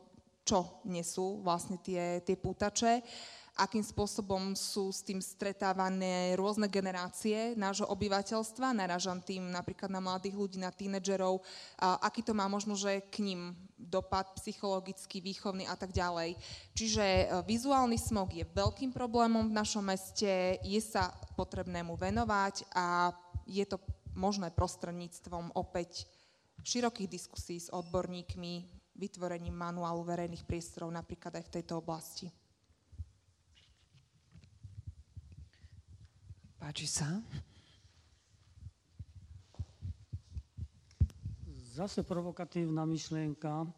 čo nesú vlastne tie, tie pútače. Uh, akým spôsobom sú s tým stretávané rôzne generácie nášho obyvateľstva. Naražam tým napríklad na mladých ľudí, na tínedžerov, aký to má možno, že k ním dopad psychologický, výchovný a tak ďalej. Čiže e, vizuálny smog je veľkým problémom v našom meste, je sa potrebné mu venovať a je to možné prostredníctvom opäť širokých diskusí s odborníkmi, vytvorením manuálu verejných priestorov napríklad aj v tejto oblasti. Páči sa? Zase provokatívna myšlienka,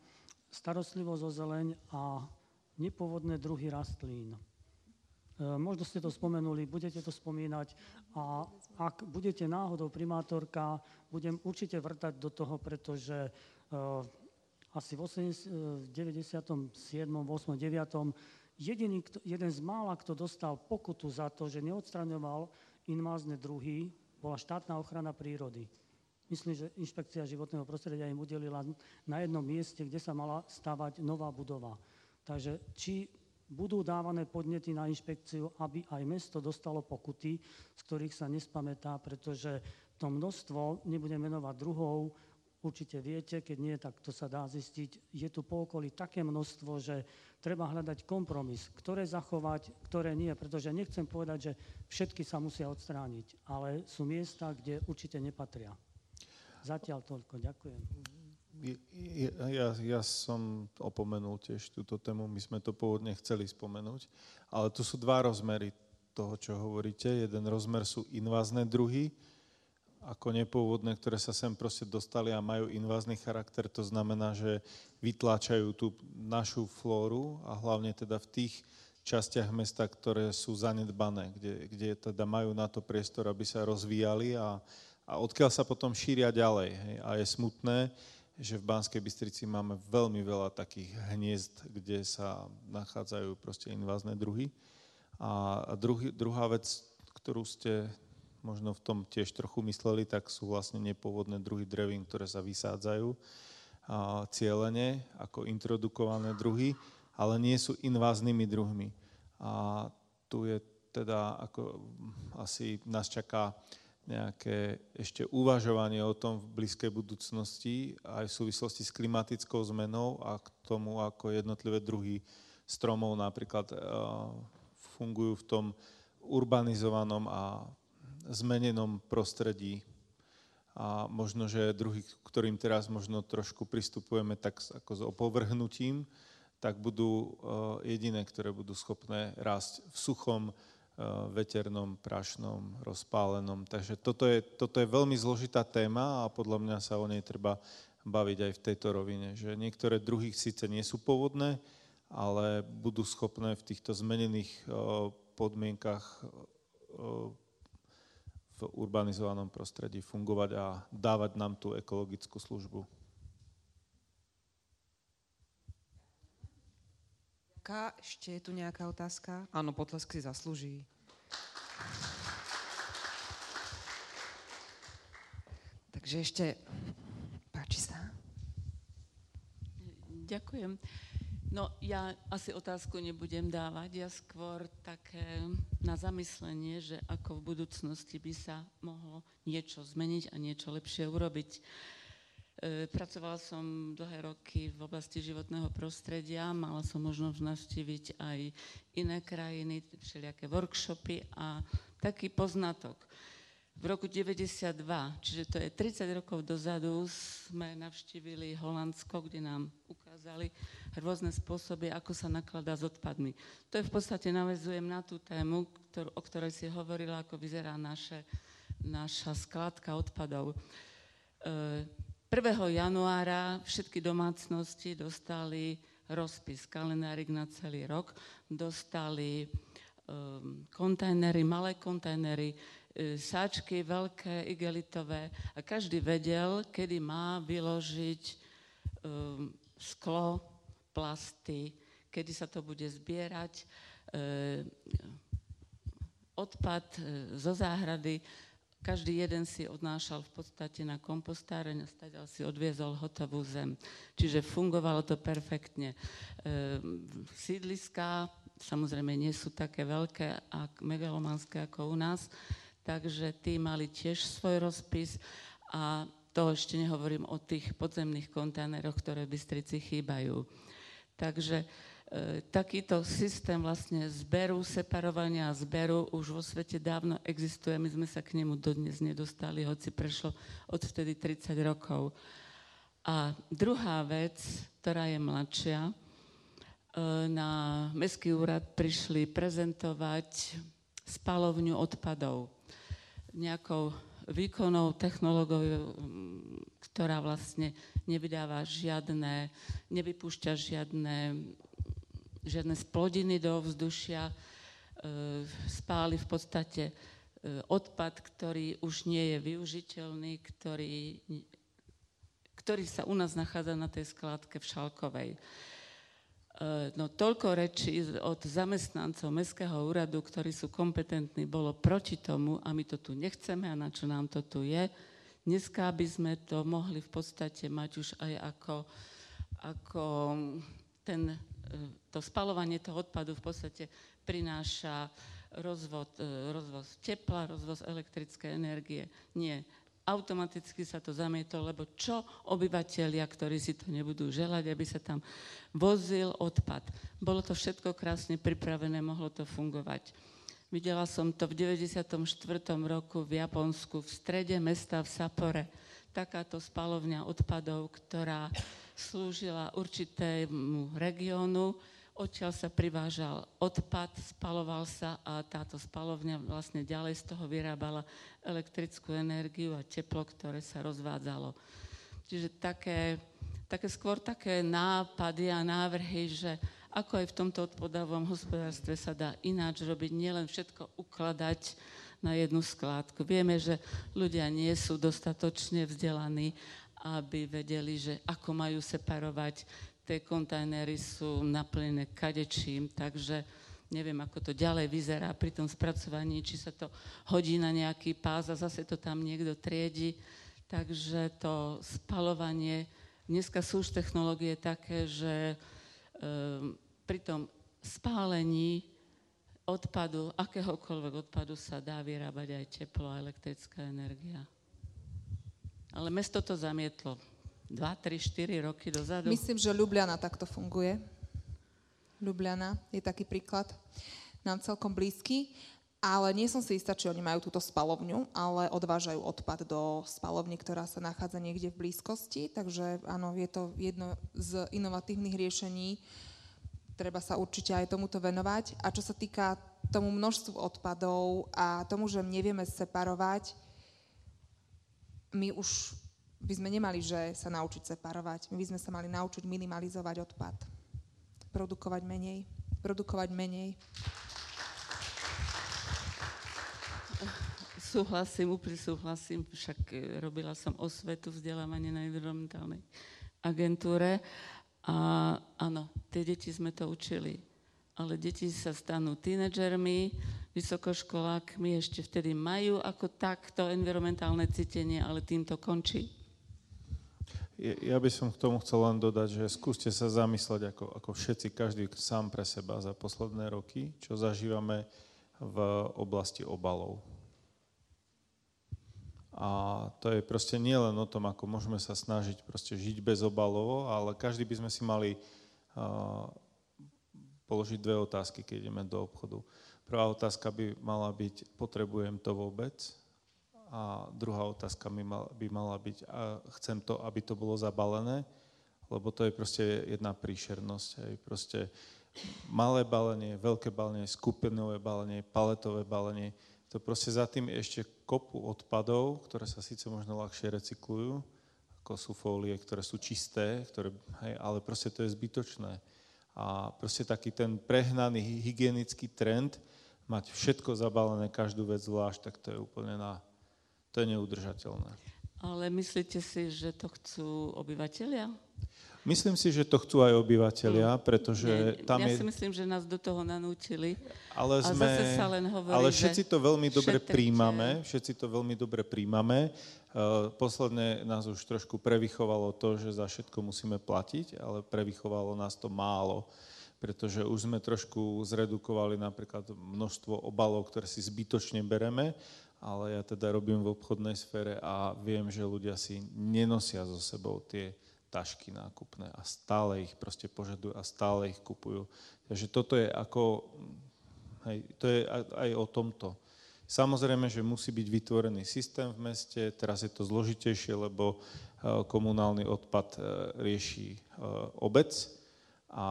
starostlivosť o zeleň a nepôvodné druhy rastlín. E, možno ste to spomenuli, budete to spomínať a ak budete náhodou primátorka, budem určite vrtať do toho, pretože e, asi v 80, 97., 8., 9. Jediný, jeden z mála, kto dostal pokutu za to, že neodstraňoval invázne druhy bola štátna ochrana prírody. Myslím, že inšpekcia životného prostredia im udelila na jednom mieste, kde sa mala stavať nová budova. Takže či budú dávané podnety na inšpekciu, aby aj mesto dostalo pokuty, z ktorých sa nespamätá, pretože to množstvo, nebudem menovať druhov, určite viete, keď nie, tak to sa dá zistiť, je tu po okolí také množstvo, že treba hľadať kompromis, ktoré zachovať, ktoré nie, pretože nechcem povedať, že všetky sa musia odstrániť, ale sú miesta, kde určite nepatria. Zatiaľ toľko, ďakujem. Ja, ja som opomenul tiež túto tému, my sme to pôvodne chceli spomenúť, ale tu sú dva rozmery toho, čo hovoríte. Jeden rozmer sú invázne druhy, ako nepôvodné, ktoré sa sem proste dostali a majú invázny charakter. To znamená, že vytláčajú tú našu flóru a hlavne teda v tých častiach mesta, ktoré sú zanedbané, kde, kde teda majú na to priestor, aby sa rozvíjali a, a odkiaľ sa potom šíria ďalej. Hej. A je smutné, že v Banskej Bystrici máme veľmi veľa takých hniezd, kde sa nachádzajú proste invázne druhy. A, druhý, druhá vec, ktorú ste možno v tom tiež trochu mysleli, tak sú vlastne nepôvodné druhy drevín, ktoré sa vysádzajú a, cieľene ako introdukované druhy, ale nie sú inváznými druhmi. A tu je teda ako asi nás čaká nejaké ešte uvažovanie o tom v blízkej budúcnosti aj v súvislosti s klimatickou zmenou a k tomu, ako jednotlivé druhy stromov napríklad fungujú v tom urbanizovanom a zmenenom prostredí a možno, že druhý, ktorým teraz možno trošku pristupujeme tak ako s opovrhnutím, tak budú eh, jediné, ktoré budú schopné rásť v suchom, eh, veternom, prašnom, rozpálenom. Takže toto je, toto je veľmi zložitá téma a podľa mňa sa o nej treba baviť aj v tejto rovine, že niektoré druhy síce nie sú pôvodné, ale budú schopné v týchto zmenených eh, podmienkach v urbanizovanom prostredí fungovať a dávať nám tú ekologickú službu. Ďaká. Ešte je tu nejaká otázka? Áno, potlesk si zaslúži. Takže ešte páči sa. Ďakujem. No ja asi otázku nebudem dávať, ja skôr také na zamyslenie, že ako v budúcnosti by sa mohlo niečo zmeniť a niečo lepšie urobiť. E, pracovala som dlhé roky v oblasti životného prostredia, mala som možnosť navštíviť aj iné krajiny, všelijaké workshopy a taký poznatok. V roku 92, čiže to je 30 rokov dozadu, sme navštívili Holandsko, kde nám ukázali rôzne spôsoby, ako sa nakladá s odpadmi. To je v podstate navezujem na tú tému, ktorú, o ktorej si hovorila, ako vyzerá naše, naša skládka odpadov. E, 1. januára všetky domácnosti dostali rozpis, kalendárik na celý rok, dostali um, kontajnery, malé kontajnery, E, sáčky veľké, igelitové a každý vedel, kedy má vyložiť um, sklo, plasty, kedy sa to bude zbierať, e, odpad e, zo záhrady, každý jeden si odnášal v podstate na kompostáreň a stadiaľ si odviezol hotovú zem. Čiže fungovalo to perfektne. E, sídliská samozrejme nie sú také veľké a megalomanské ako u nás, takže tí mali tiež svoj rozpis a to ešte nehovorím o tých podzemných kontajneroch, ktoré v Bystrici chýbajú. Takže e, takýto systém vlastne zberu, separovania a zberu už vo svete dávno existuje. My sme sa k nemu dodnes nedostali, hoci prešlo odvtedy 30 rokov. A druhá vec, ktorá je mladšia, e, na Mestský úrad prišli prezentovať spalovňu odpadov nejakou výkonnou technológiou, ktorá vlastne nevydáva žiadne, nevypúšťa žiadne, žiadne splodiny do vzdušia, e, spáli v podstate e, odpad, ktorý už nie je využiteľný, ktorý, ktorý sa u nás nachádza na tej skládke v Šalkovej. Eh, no toľko rečí od zamestnancov Mestského úradu, ktorí sú kompetentní, bolo proti tomu a my to tu nechceme a na čo nám to tu je. Dneska by sme to mohli v podstate mať už aj ako, ako ten, eh, to spalovanie toho odpadu v podstate prináša rozvod, eh, rozvoz tepla, rozvoz elektrickej energie. Nie, automaticky sa to zamietlo, lebo čo obyvateľia, ktorí si to nebudú želať, aby sa tam vozil odpad. Bolo to všetko krásne pripravené, mohlo to fungovať. Videla som to v 94. roku v Japonsku, v strede mesta v Sapore. Takáto spalovňa odpadov, ktorá slúžila určitému regiónu, Odtiaľ sa privážal odpad, spaloval sa a táto spalovňa vlastne ďalej z toho vyrábala elektrickú energiu a teplo, ktoré sa rozvádzalo. Čiže také, také skôr také nápady a návrhy, že ako aj v tomto odpadovom hospodárstve sa dá ináč robiť, nielen všetko ukladať na jednu skládku. Vieme, že ľudia nie sú dostatočne vzdelaní, aby vedeli, že ako majú separovať tie kontajnery sú naplnené kadečím, takže neviem, ako to ďalej vyzerá pri tom spracovaní, či sa to hodí na nejaký pás a zase to tam niekto triedi. Takže to spalovanie, dneska sú už technológie také, že e, pri tom spálení odpadu, akéhokoľvek odpadu sa dá vyrábať aj teplo a elektrická energia. Ale mesto to zamietlo. 2, 3, 4 roky dozadu? Myslím, že Ljubljana takto funguje. Ljubljana je taký príklad nám celkom blízky, ale nie som si istá, či oni majú túto spalovňu, ale odvážajú odpad do spalovne, ktorá sa nachádza niekde v blízkosti, takže áno, je to jedno z inovatívnych riešení, treba sa určite aj tomuto venovať. A čo sa týka tomu množstvu odpadov a tomu, že nevieme separovať, my už by sme nemali že sa naučiť separovať. My by sme sa mali naučiť minimalizovať odpad. Produkovať menej. Produkovať menej. Súhlasím, úplne súhlasím, však e, robila som osvetu vzdelávanie na environmentálnej agentúre a áno, tie deti sme to učili. ale deti sa stanú tínedžermi, vysokoškolákmi, ešte vtedy majú ako takto environmentálne cítenie, ale tým to končí. Ja by som k tomu chcel len dodať, že skúste sa zamysleť ako, ako všetci, každý sám pre seba za posledné roky, čo zažívame v oblasti obalov. A to je proste nielen o tom, ako môžeme sa snažiť proste žiť bez obalov, ale každý by sme si mali uh, položiť dve otázky, keď ideme do obchodu. Prvá otázka by mala byť, potrebujem to vôbec? A druhá otázka by mala, by mala byť, a chcem to, aby to bolo zabalené? Lebo to je proste jedna príšernosť. Hej. Proste malé balenie, veľké balenie, skupinové balenie, paletové balenie, to proste za tým ešte kopu odpadov, ktoré sa síce možno ľahšie recyklujú, ako sú fólie, ktoré sú čisté, ktoré, hej, ale proste to je zbytočné. A proste taký ten prehnaný hygienický trend, mať všetko zabalené, každú vec zvlášť, tak to je úplne na... To je neudržateľné. Ale myslíte si, že to chcú obyvateľia? Myslím si, že to chcú aj obyvateľia, pretože Nie, tam ja je... si myslím, že nás do toho nanútili. Ale, sme, a zase sa len hovorí, ale všetci to veľmi dobre šetrite. príjmame, všetci to veľmi dobre príjmame. Uh, posledne nás už trošku prevychovalo to, že za všetko musíme platiť, ale prevychovalo nás to málo, pretože už sme trošku zredukovali napríklad množstvo obalov, ktoré si zbytočne bereme, ale ja teda robím v obchodnej sfére a viem, že ľudia si nenosia so sebou tie tašky nákupné a stále ich proste požadujú a stále ich kupujú. Takže toto je ako, hej, to je aj o tomto. Samozrejme, že musí byť vytvorený systém v meste, teraz je to zložitejšie, lebo e, komunálny odpad e, rieši e, obec a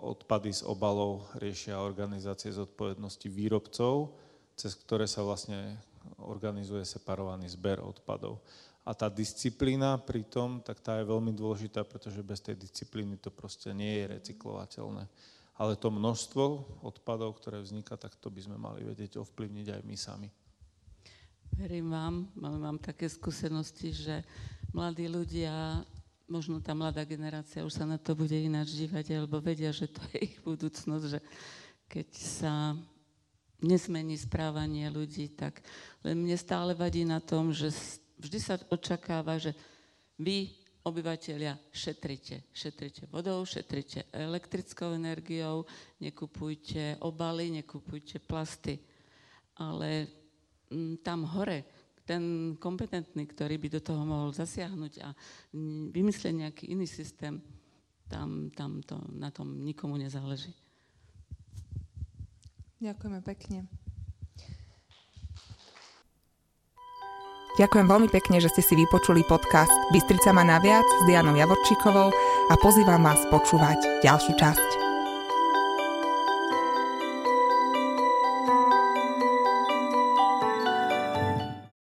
odpady z obalov riešia organizácie zodpovednosti výrobcov, cez ktoré sa vlastne organizuje separovaný zber odpadov. A tá disciplína pritom, tak tá je veľmi dôležitá, pretože bez tej disciplíny to proste nie je recyklovateľné. Ale to množstvo odpadov, ktoré vzniká, tak to by sme mali vedieť ovplyvniť aj my sami. Verím vám, ale mám také skúsenosti, že mladí ľudia, možno tá mladá generácia už sa na to bude ináč dívať, alebo vedia, že to je ich budúcnosť, že keď sa nesmení správanie ľudí, tak len mne stále vadí na tom, že vždy sa očakáva, že vy, obyvateľia, šetrite. Šetrite vodou, šetrite elektrickou energiou, nekupujte obaly, nekupujte plasty. Ale m, tam hore, ten kompetentný, ktorý by do toho mohol zasiahnuť a vymyslieť nejaký iný systém, tam, tam to, na tom nikomu nezáleží. Ďakujeme pekne. Ďakujem veľmi pekne, že ste si vypočuli podcast Bystrica má naviac s Dianou Javorčíkovou a pozývam vás počúvať ďalšiu časť.